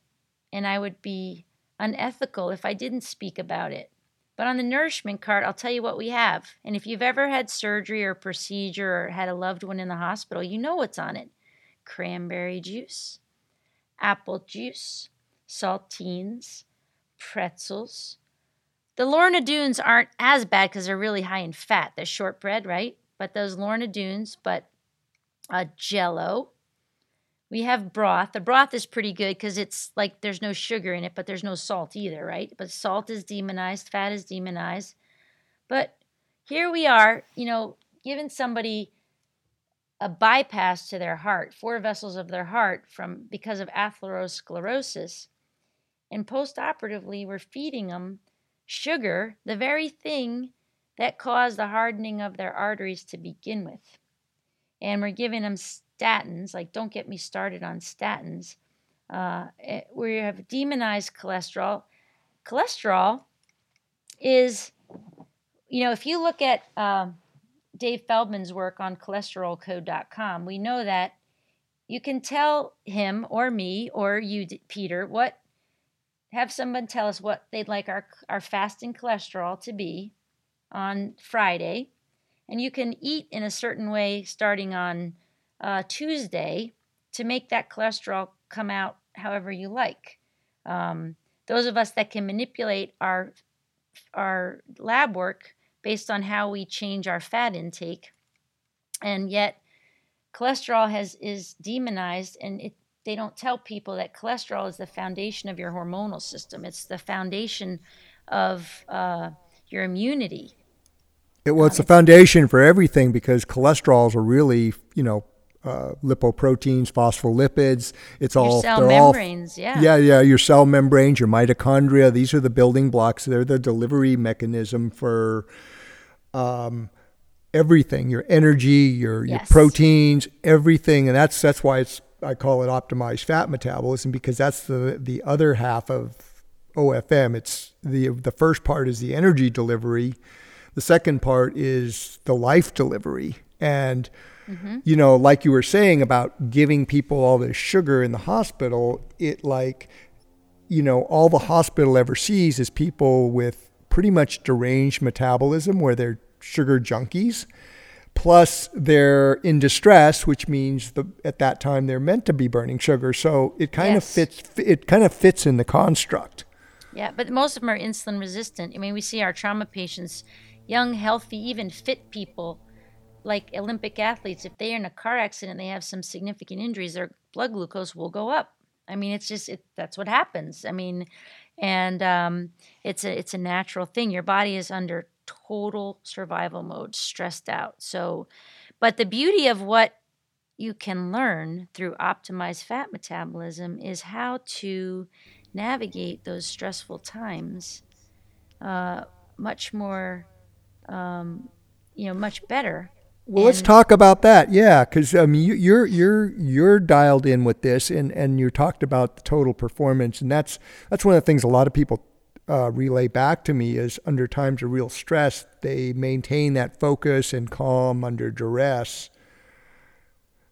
and I would be unethical if I didn't speak about it. But on the nourishment cart, I'll tell you what we have. And if you've ever had surgery or procedure or had a loved one in the hospital, you know what's on it cranberry juice, apple juice, saltines, pretzels. The Lorna Doones aren't as bad because they're really high in fat. They're shortbread, right? But those Lorna Doones, but uh, Jello. We have broth. The broth is pretty good because it's like there's no sugar in it, but there's no salt either, right? But salt is demonized, fat is demonized. But here we are, you know, giving somebody a bypass to their heart, four vessels of their heart from because of atherosclerosis. And post-operatively, we're feeding them sugar, the very thing that caused the hardening of their arteries to begin with. And we're giving them statins, like don't get me started on statins. uh, eh, we have demonized cholesterol. Cholesterol is, you know, if you look at um, Dave Feldman's work on cholesterolcode.com, we know that you can tell him or me or you, Peter, what have someone tell us what they'd like our, our fasting cholesterol to be on Friday. And you can eat in a certain way starting on uh, Tuesday to make that cholesterol come out however you like. Um, those of us that can manipulate our our lab work based on how we change our fat intake, and yet cholesterol has is demonized, and it, they don't tell people that cholesterol is the foundation of your hormonal system. It's the foundation of uh, your immunity. It, well, it's the foundation for everything because cholesterols are really, you know, uh, lipoproteins, phospholipids. It's all your cell they're all- membranes, yeah. yeah, yeah. Your cell membranes, your mitochondria. These are the building blocks. They're the delivery mechanism for um, everything. Your energy, your Yes. your proteins, everything, and that's that's why it's I call it optimized fat metabolism because that's the the other half of OFM. It's the the first part is the energy delivery. The second part is the life delivery. And, Mm-hmm. you know, like you were saying about giving people all this sugar in the hospital, it like, you know, all the hospital ever sees is people with pretty much deranged metabolism where they're sugar junkies. Plus, they're in distress, which means the, at that time they're meant to be burning sugar. So it kind of fits. It kind of fits in the construct. Yeah, but most of them are insulin resistant. I mean, we see our trauma patients, young, healthy, even fit people, like Olympic athletes. If they're in a car accident, they have some significant injuries, their blood glucose will go up. I mean, it's just it, that's what happens. I mean, and um, it's a it's a natural thing. Your body is under total survival mode, stressed out. So, but the beauty of what you can learn through optimized fat metabolism is how to navigate those stressful times uh, much more, um, you know, much better. Well, let's talk about that. Yeah, because I mean, you, you're you're you're dialed in with this, and and you talked about the total performance, and that's that's one of the things a lot of people uh, relay back to me is under times of real stress, they maintain that focus and calm under duress.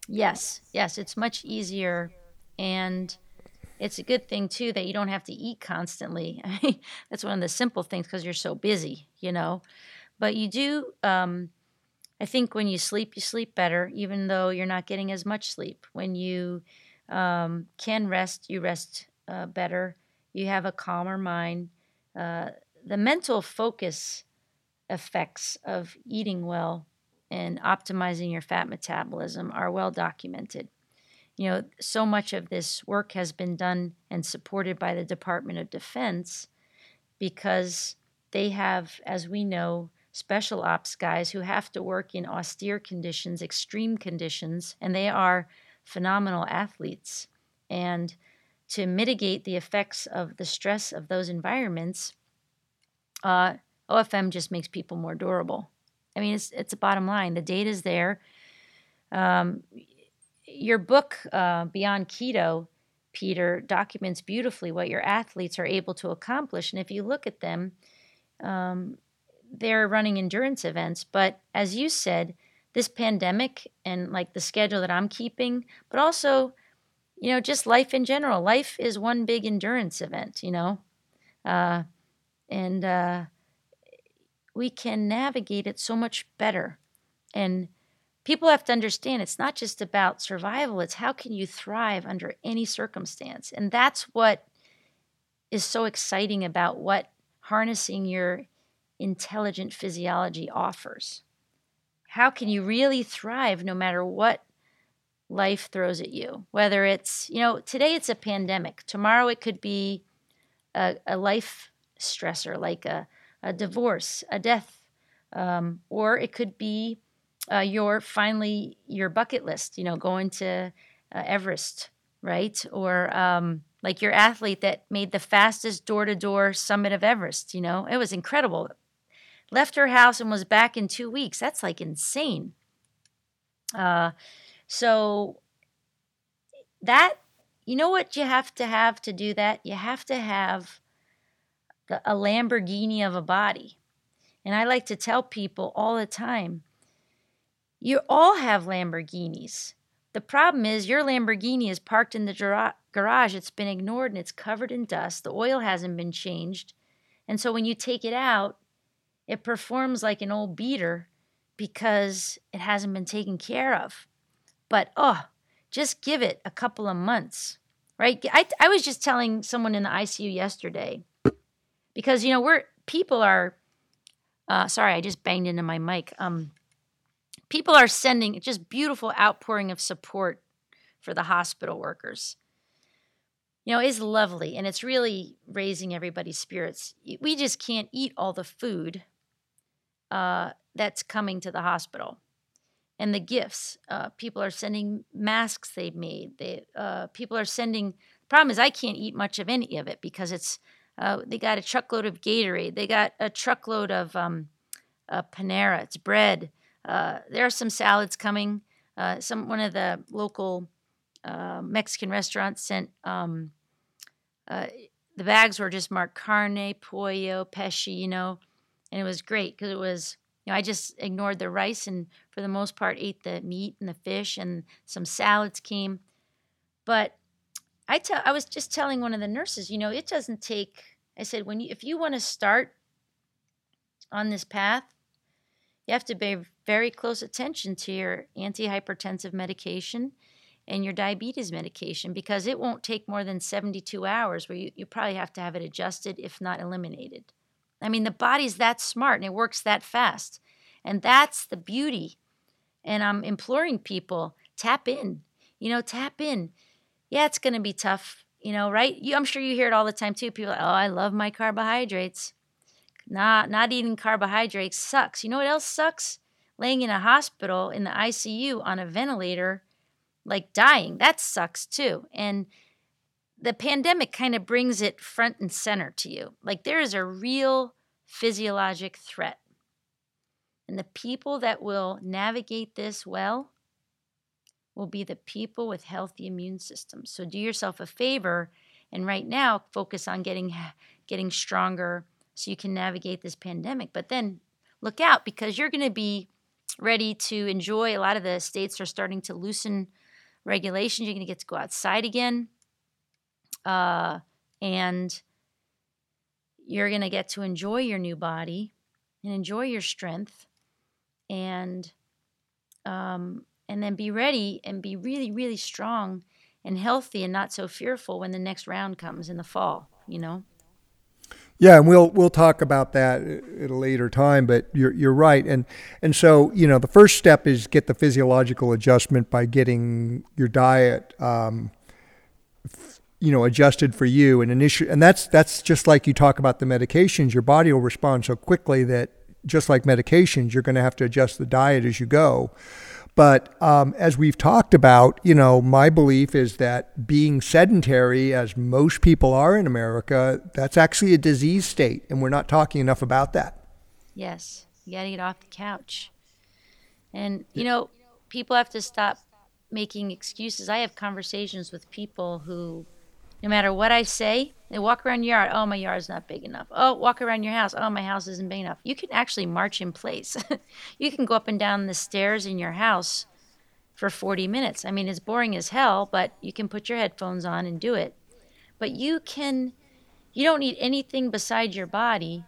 Yes, yes, it's much easier, and it's a good thing too that you don't have to eat constantly. That's one of the simple things because you're so busy, you know. But you do. Um, I think when you sleep, you sleep better, even though you're not getting as much sleep. When you um, can rest, you rest uh, better. You have a calmer mind. Uh, the mental focus effects of eating well and optimizing your fat metabolism are well documented. You know, so much of this work has been done and supported by the Department of Defense because they have, as we know, special ops guys who have to work in austere conditions, extreme conditions, and they are phenomenal athletes. And to mitigate the effects of the stress of those environments, uh, OFM just makes people more durable. I mean, it's it's a bottom line. The data is there. Um, your book, uh, Beyond Keto, Peter, documents beautifully what your athletes are able to accomplish. And if you look at them, um, they're running endurance events. But as you said, this pandemic and like the schedule that I'm keeping, but also, you know, just life in general. Life is one big endurance event, you know, uh, and uh, we can navigate it so much better. And people have to understand it's not just about survival, it's how can you thrive under any circumstance. And that's what is so exciting about what harnessing your intelligent physiology offers. How can you really thrive no matter what life throws at you? Whether it's, you know, today it's a pandemic, tomorrow it could be a, a life stressor like a, a divorce, a death, um, or it could be uh, your finally your bucket list, you know, going to uh, Everest, right? Or um, like your athlete that made the fastest door to door summit of Everest, you know, it was incredible. Left her house and was back in two weeks. That's like insane. Uh, so that you know what you have to have to do that? You have to have the, a Lamborghini of a body. And I like to tell people all the time you all have Lamborghinis. The problem is your Lamborghini is parked in the garage, it's been ignored and it's covered in dust. The oil hasn't been changed. And so when you take it out, it performs like an old beater because it hasn't been taken care of. But oh, just give it a couple of months, right? I, I was just telling someone in the ICU yesterday because, you know, we're people are, uh, sorry, I just banged into my mic. Um, people are sending just beautiful outpouring of support for the hospital workers. You know, it's lovely and it's really raising everybody's spirits. We just can't eat all the food uh, that's coming to the hospital and the gifts. Uh, people are sending masks they've made. They uh, people are sending. The problem is I can't eat much of any of it because it's. Uh, they got a truckload of Gatorade. They got a truckload of um, Panera. It's bread. Uh, there are some salads coming. Uh, some one of the local Mexican restaurants sent. Um, the bags were just marked carne, pollo, pesci, you know, and it was great because it was you know, I just ignored the rice and for the most part ate the meat and the fish and some salads came. But I tell I was just telling one of the nurses, you know, it doesn't take I said when you if you want to start on this path, you have to pay very close attention to your antihypertensive medication and your diabetes medication because it won't take more than 72 hours where you, you probably have to have it adjusted if not eliminated. I mean, the body's that smart and it works that fast. And that's the beauty. And I'm imploring people tap in, you know, tap in. Yeah, it's going to be tough, you know, right? You, I'm sure you hear it all the time too. People, like, oh, I love my carbohydrates. Not, not eating carbohydrates sucks. You know what else sucks? Laying in a hospital in the ICU on a ventilator, like dying. That sucks too. And the pandemic kind of brings it front and center to you. Like there is a real physiologic threat. And the people that will navigate this well will be the people with healthy immune systems. So do yourself a favor and right now focus on getting getting stronger so you can navigate this pandemic. But then look out because you're going to be ready to enjoy a lot of the states are starting to loosen regulations. You're going to get to go outside again uh, and you're going to get to enjoy your new body and enjoy your strength and um, and then be ready and be really really strong and healthy and not so fearful when the next round comes in the fall you know yeah, and we'll we'll talk about that at a later time. But you're you're right, and and so you know the first step is get the physiological adjustment by getting your diet um, you know adjusted for you and initial and that's that's just like you talk about the medications your body will respond so quickly that just like medications you're going to have to adjust the diet as you go. But um, as we've talked about you know my belief is that being sedentary as most people are in america that's actually a disease state and we're not talking enough about that. Yes. You got to get off the couch. And you know people have to stop making excuses. I have conversations with people who no matter what I say, they walk around your yard. Oh, my yard's not big enough. Oh, walk around your house. Oh, my house isn't big enough. You can actually march in place. you can go up and down the stairs in your house for 40 minutes. I mean, it's boring as hell, but you can put your headphones on and do it. But you can, you don't need anything beside your body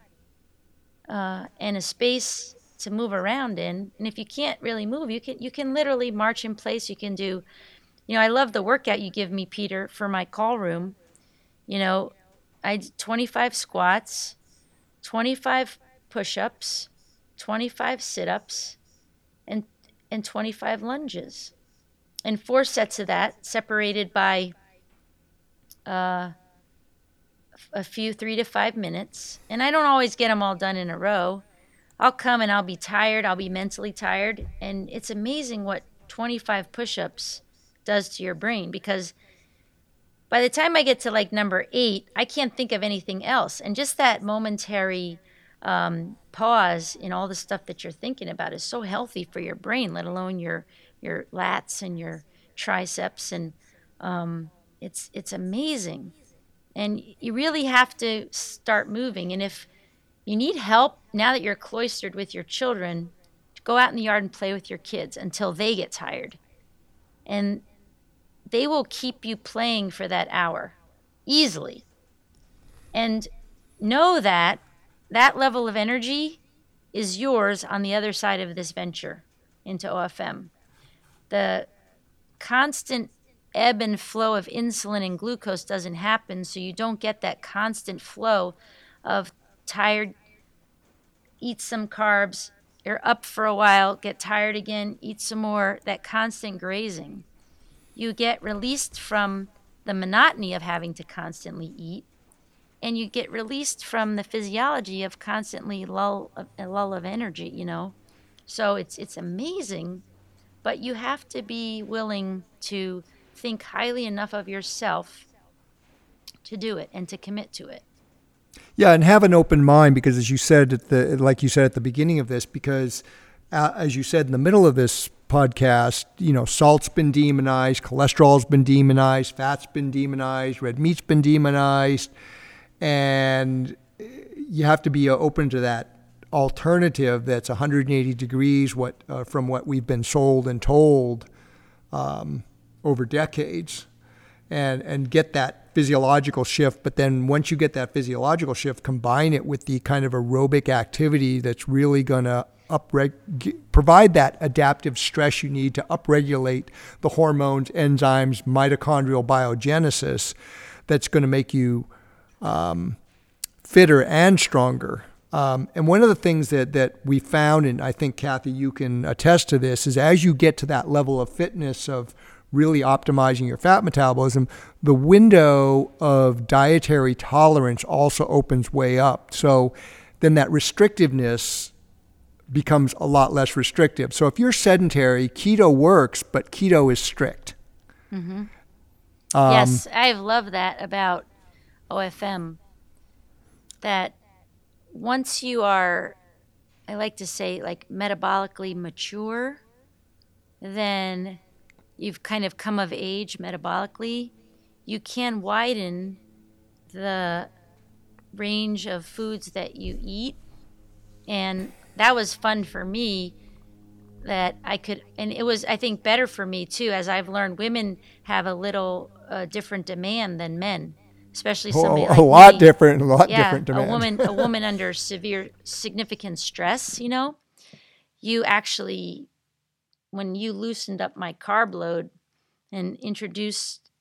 uh, and a space to move around in. And if you can't really move, you can you can literally march in place. You can do you know, I love the workout you give me, Peter, for my call room. You know, I did 25 squats, 25 push-ups, 25 sit-ups, and and 25 lunges, and four sets of that separated by uh, a few three to five minutes. And I don't always get them all done in a row. I'll come and I'll be tired. I'll be mentally tired, and it's amazing what 25 push-ups does to your brain because by the time I get to like number eight, I can't think of anything else. And just that momentary um, pause in all the stuff that you're thinking about is so healthy for your brain, let alone your your lats and your triceps. And um, it's it's amazing. And you really have to start moving. And if you need help now that you're cloistered with your children, go out in the yard and play with your kids until they get tired. And they will keep you playing for that hour easily. And know that that level of energy is yours on the other side of this venture into OFM. The constant ebb and flow of insulin and glucose doesn't happen, so you don't get that constant flow of tired, eat some carbs, you're up for a while, get tired again, eat some more, that constant grazing. You get released from the monotony of having to constantly eat, and you get released from the physiology of constantly lull, a lull of energy, you know. So it's it's amazing, but you have to be willing to think highly enough of yourself to do it and to commit to it. Yeah, and have an open mind because, as you said at the like you said at the beginning of this, because uh, as you said in the middle of this podcast, you know, salt's been demonized, cholesterol's been demonized, fat's been demonized, red meat's been demonized, and you have to be open to that alternative that's 180 degrees what uh, from what we've been sold and told um, over decades and and get that physiological shift. But then once you get that physiological shift combine it with the kind of aerobic activity that's really going to upreg- provide that adaptive stress you need to upregulate the hormones enzymes mitochondrial biogenesis that's going to make you um, fitter and stronger um, and one of the things that, that we found, and I think, Cathy, you can attest to this, is as you get to that level of fitness of really optimizing your fat metabolism, the window of dietary tolerance also opens way up. So then that restrictiveness becomes a lot less restrictive. So if you're sedentary, keto works, but keto is strict. Mm-hmm. Um, yes, I love that about OFM. That once you are, I like to say, like metabolically mature, then you've kind of come of age metabolically, you can widen the range of foods that you eat. And that was fun for me that I could, and it was, I think, better for me too, as I've learned women have a little uh, different demand than men especially somebody a, like a lot me. different, a lot yeah, different demand. a woman, a woman under severe, significant stress. You know, you actually, when you loosened up my carb load and introduced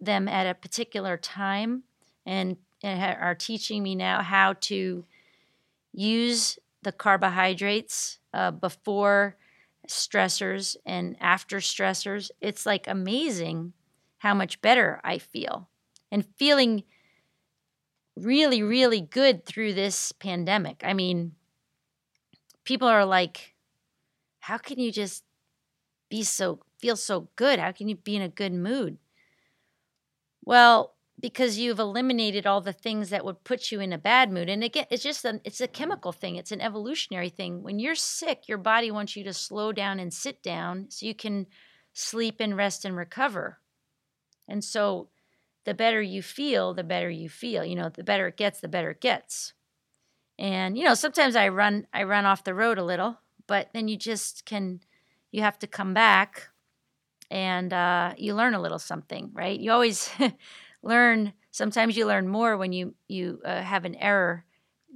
them at a particular time, and, and are teaching me now how to use the carbohydrates uh, before stressors and after stressors. It's like amazing how much better I feel and feeling really, really good through this pandemic. I mean, people are like, how can you just be so, feel so good? How can you be in a good mood? Well, because you've eliminated all the things that would put you in a bad mood. And again, it's just an, it's a chemical thing. It's an evolutionary thing. When you're sick, your body wants you to slow down and sit down so you can sleep and rest and recover. And so the better you feel, the better you feel. You know, the better it gets, the better it gets. And you know, sometimes I run I run off the road a little, but then you just can you have to come back and uh, you learn a little something, right? You always learn. Sometimes you learn more when you you uh, have an error,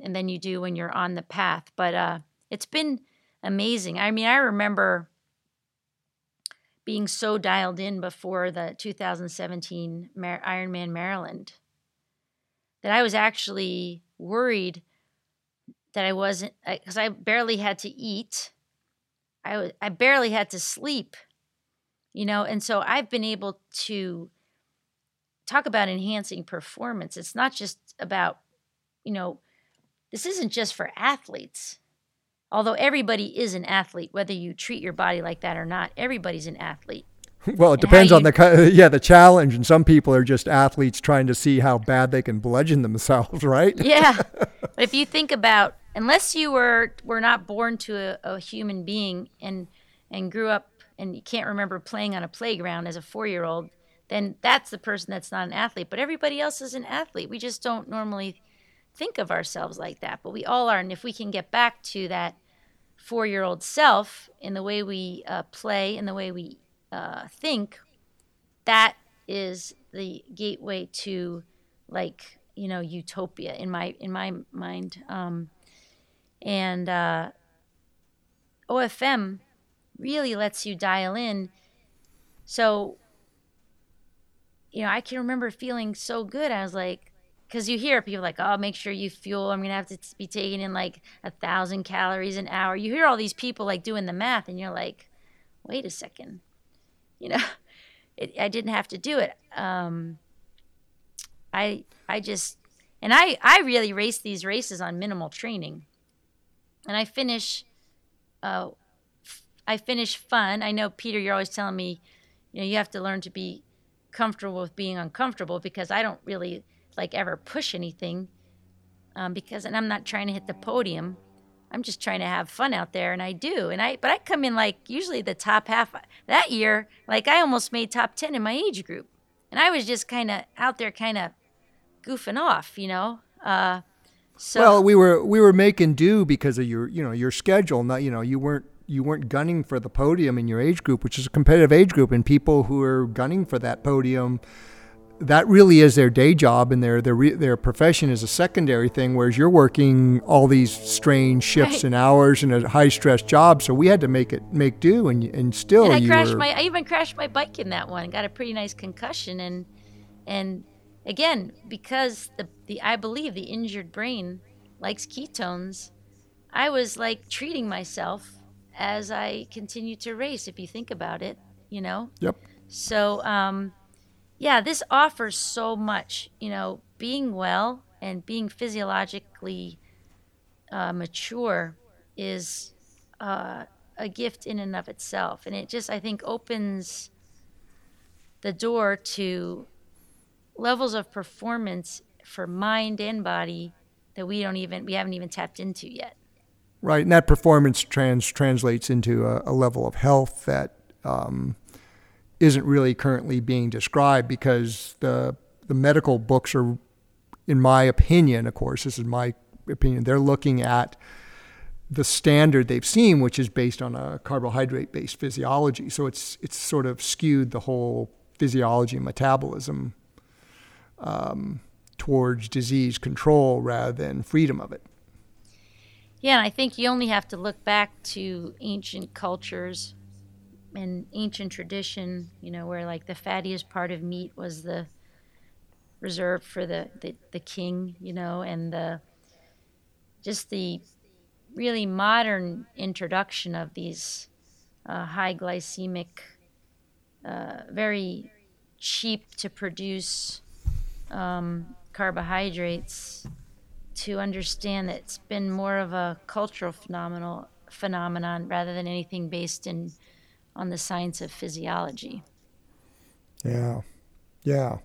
and then you do when you're on the path. But uh, it's been amazing. I mean, I remember being so dialed in before the 2017 Mar- Ironman Maryland that I was actually worried that I wasn't because I barely had to eat. I I barely had to sleep, you know, and so I've been able to talk about enhancing performance. It's not just about, you know, this isn't just for athletes although everybody is an athlete, whether you treat your body like that or not, everybody's an athlete. Well, it depends on the yeah the challenge, and some people are just athletes trying to see how bad they can bludgeon themselves, right? yeah, but if you think about, unless you were were not born to a, a human being and and grew up and you can't remember playing on a playground as a four year old, then that's the person that's not an athlete. But everybody else is an athlete. We just don't normally think of ourselves like that, but we all are. And if we can get back to that four year old self in the way we uh, play, in the way we uh, think, that is the gateway to like you know utopia in my in my mind um, and uh, ofm really lets you dial in so you know i can remember feeling so good i was like because you hear people like oh make sure you fuel i'm gonna have to be taking in like a thousand calories an hour you hear all these people like doing the math and you're like wait a second you know it, i didn't have to do it um, I I just and I I really race these races on minimal training, and I finish. Uh, I finish fun. I know Peter, you're always telling me, you know, you have to learn to be comfortable with being uncomfortable because I don't really like ever push anything. Um, because and I'm not trying to hit the podium. I'm just trying to have fun out there, and I do. And I but I come in like usually the top half. That year, like I almost made top ten in my age group, and I was just kind of out there, kind of goofing off, you know. Uh, so well, we were we were making do because of your you know your schedule. Not you know you weren't you weren't gunning for the podium in your age group, which is a competitive age group, and people who are gunning for that podium, that really is their day job, and their their their profession is a secondary thing. Whereas you're working all these strange shifts Right. and hours and a high stress job, so we had to make it make do, and and still and I crashed were, my I even crashed my bike in that one. Got a pretty nice concussion and and again because the the I believe the injured brain likes ketones. I was like treating myself as I continue to race. If you think about it, you know. Yep. So, um, yeah, this offers so much. You know, being well and being physiologically uh, mature is uh, a gift in and of itself, and it just I think opens the door to levels of performance for mind and body that we don't even we haven't even tapped into yet. Right, and that performance trans translates into a, a level of health that um, isn't really currently being described because the the medical books are, in my opinion, of course, this is my opinion, they're looking at the standard they've seen, which is based on a carbohydrate-based physiology. So it's it's sort of skewed the whole physiology and metabolism um, towards disease control rather than freedom of it. Yeah, and I think you only have to look back to ancient cultures and ancient tradition, you know, where like the fattiest part of meat was the reserved for the, the, the king, you know, and the just the really modern introduction of these uh, high glycemic, uh, very cheap to produce um, carbohydrates to understand that it's been more of a cultural phenomenal phenomenon rather than anything based in on the science of physiology. Yeah, yeah.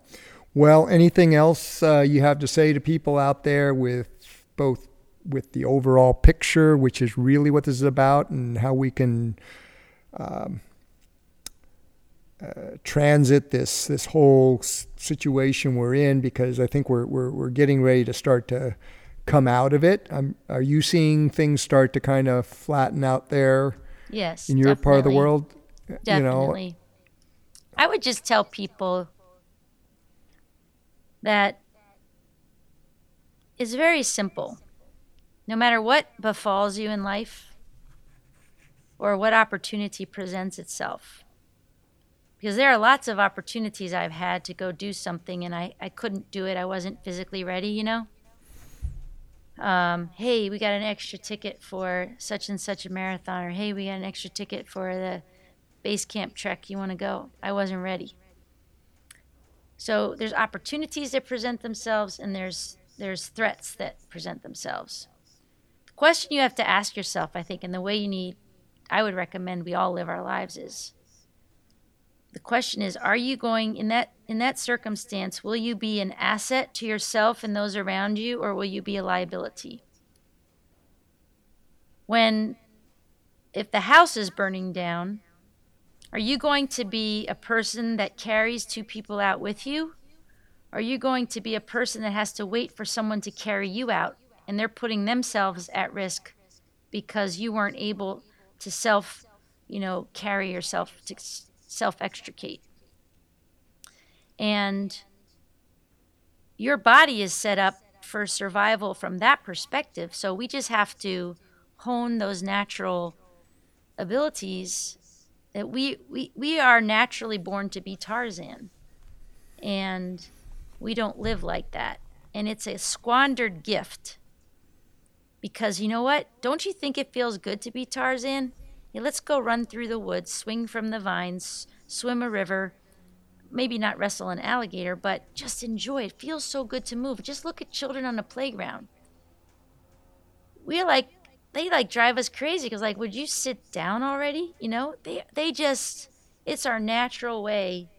Well, anything else uh, you have to say to people out there with both with the overall picture, which is really what this is about, and how we can um, uh, transit this this whole situation we're in? Because I think we're we're we're getting ready to start to come out of it. Um, are you seeing things start to kind of flatten out there Yes. in your part of the definitely. world? You know, Definitely. I would just tell people that it's very simple. No matter what befalls you in life or what opportunity presents itself, because there are lots of opportunities I've had to go do something and I, I couldn't do it. I wasn't physically ready, you know? Um, hey, we got an extra ticket for such and such a marathon, or hey, we got an extra ticket for the base camp trek. You want to go? I wasn't ready. So there's opportunities that present themselves, and there's there's threats that present themselves. The question you have to ask yourself, I think, and the way you need, I would recommend we all live our lives is. The question is, are you going in that in that circumstance, will you be an asset to yourself and those around you, or will you be a liability? When if the house is burning down, Are you going to be a person that carries two people out with you? Are you going to be a person that has to wait for someone to carry you out and they're putting themselves at risk because you weren't able to self, you know, carry yourself to self extricate? And your body is set up for survival from that perspective. So we just have to hone those natural abilities that we, we, we are naturally born to be Tarzan. And we don't live like that. And it's a squandered gift. Because you know what? Don't you think it feels good to be Tarzan? Yeah, let's go run through the woods, swing from the vines, swim a river, maybe not wrestle an alligator, but just enjoy it. Feels so good to move. Just look at children on the playground. We're like they like drive us crazy because like would you sit down already you know they they just it's our natural way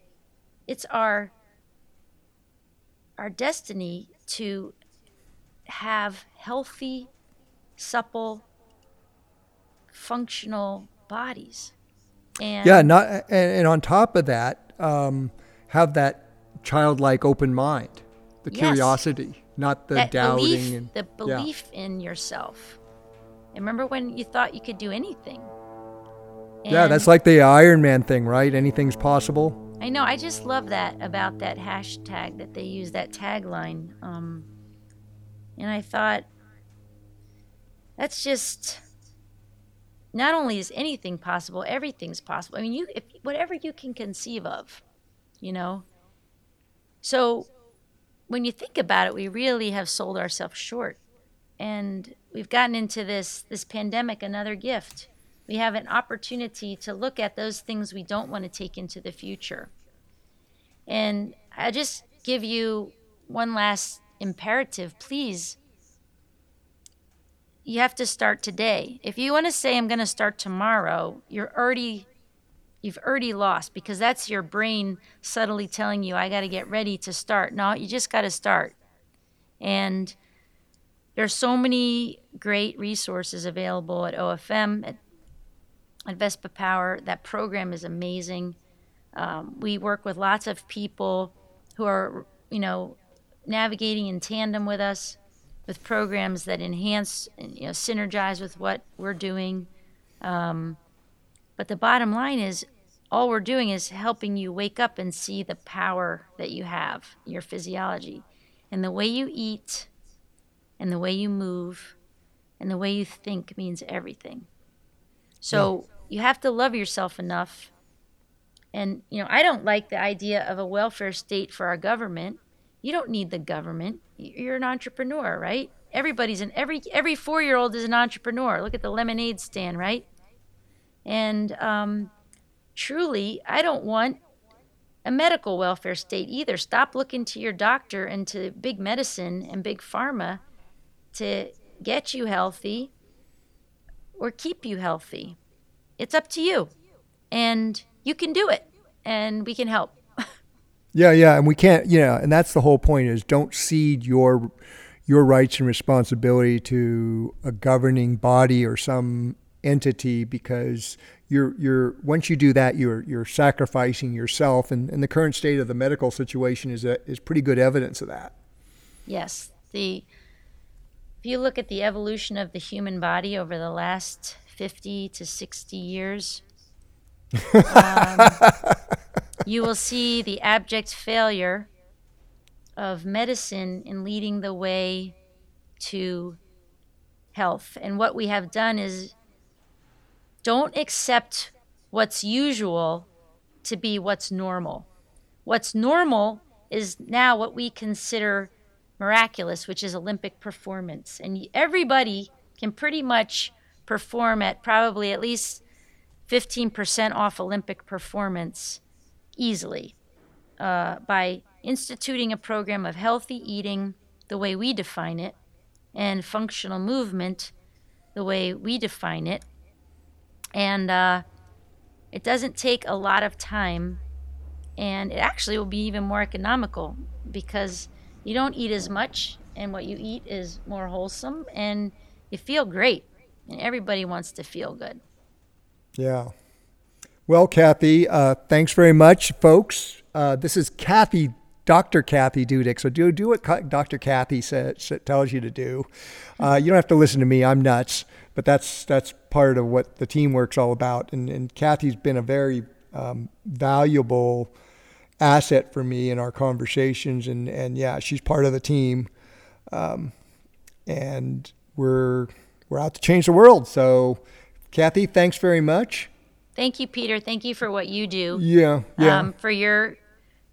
it's our our destiny to have healthy supple functional bodies and yeah not and, and on top of that um, have that childlike open mind the Yes. curiosity not the that doubting belief, and the belief in yourself and remember when you thought you could do anything yeah that's like the iron man thing right anything's possible I know. I just love that about that hashtag that they use, that tagline. Um, and I thought, that's just not only is anything possible, everything's possible. I mean, you, if whatever you can conceive of, you know. So when you think about it, we really have sold ourselves short, and we've gotten into this this pandemic another gift. We have an opportunity to look at those things we don't want to take into the future. And I just give you one last imperative, please. You have to start today. If you want to say I'm going to start tomorrow, you're already you've already lost because that's your brain subtly telling you I got to get ready to start. No, you just got to start. And there's so many great resources available at OFM at at Vespa Power. That program is amazing. Um, we work with lots of people who are, you know, navigating in tandem with us with programs that enhance and you know synergize with what we're doing. Um, but the bottom line is, all we're doing is helping you wake up and see the power that you have, your physiology, and the way you eat, and the way you move, and the way you think means everything. So you have to love yourself enough. And, you know, I don't like the idea of a welfare state for our government. You don't need the government. You're an entrepreneur, right? Everybody's an every every four year old is an entrepreneur. Look at the lemonade stand, right? And um, truly, I don't want a medical welfare state either. Stop looking to your doctor and to big medicine and big pharma to get you healthy or keep you healthy. It's up to you. And you can do it. And we can help. Yeah, yeah, and we can't, you know, and that's the whole point is don't cede your your rights and responsibility to a governing body or some entity because you're you're once you do that you're you're sacrificing yourself and, and the current state of the medical situation is a, is pretty good evidence of that. Yes. The if you look at the evolution of the human body over the last 50 to 60 years, um, you will see the abject failure of medicine in leading the way to health. And what we have done is don't accept what's usual to be what's normal. What's normal is now what we consider miraculous, which is Olympic performance. And everybody can pretty much perform at probably at least 15% off Olympic performance easily uh, by instituting a program of healthy eating the way we define it and functional movement the way we define it. And uh, it doesn't take a lot of time, and it actually will be even more economical because you don't eat as much, and what you eat is more wholesome, and you feel great. And everybody wants to feel good. Yeah. Well, Cathy, uh, thanks very much, folks. Uh, this is Cathy, Dr. Cathy Dudick. So do do what Dr. Cathy says, tells you to do. Uh, you don't have to listen to me. I'm nuts, but that's that's part of what the teamwork's all about. And, and Cathy's been a very um, valuable asset for me in our conversations. And, and yeah, she's part of the team. Um, and we're we're out to change the world. So, Cathy, thanks very much. Thank you, Peter. Thank you for what you do. Yeah, yeah. Um, for your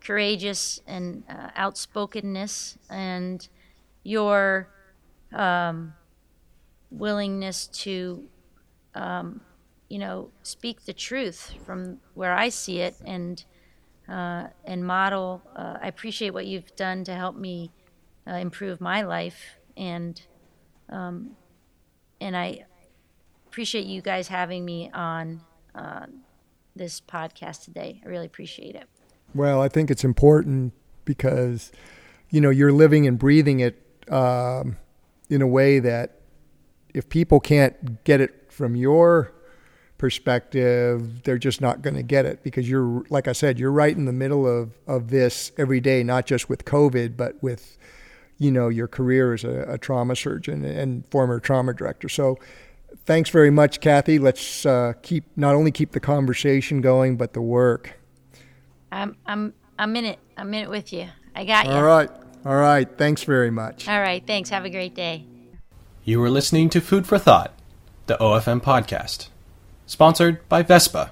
courageous and uh, outspokenness and your um, willingness to, um, you know, speak the truth from where I see it and uh, and model. Uh, I appreciate what you've done to help me uh, improve my life and um, and I appreciate you guys having me on uh, this podcast today. I really appreciate it. Well, I think it's important because, you know, you're living and breathing it um, in a way that if people can't get it from your perspective, they're just not going to get it because you're, like I said, you're right in the middle of, of this every day, not just with COVID, but with, you know, your career as a, a trauma surgeon and former trauma director. So thanks very much, Cathy. Let's uh, keep not only keep the conversation going, but the work. I'm I'm I'm in it. I'm in it with you. I got you. All right. All right. Thanks very much. All right. Thanks. Have a great day. You were listening to Food for Thought, the OFM podcast, sponsored by Vespa.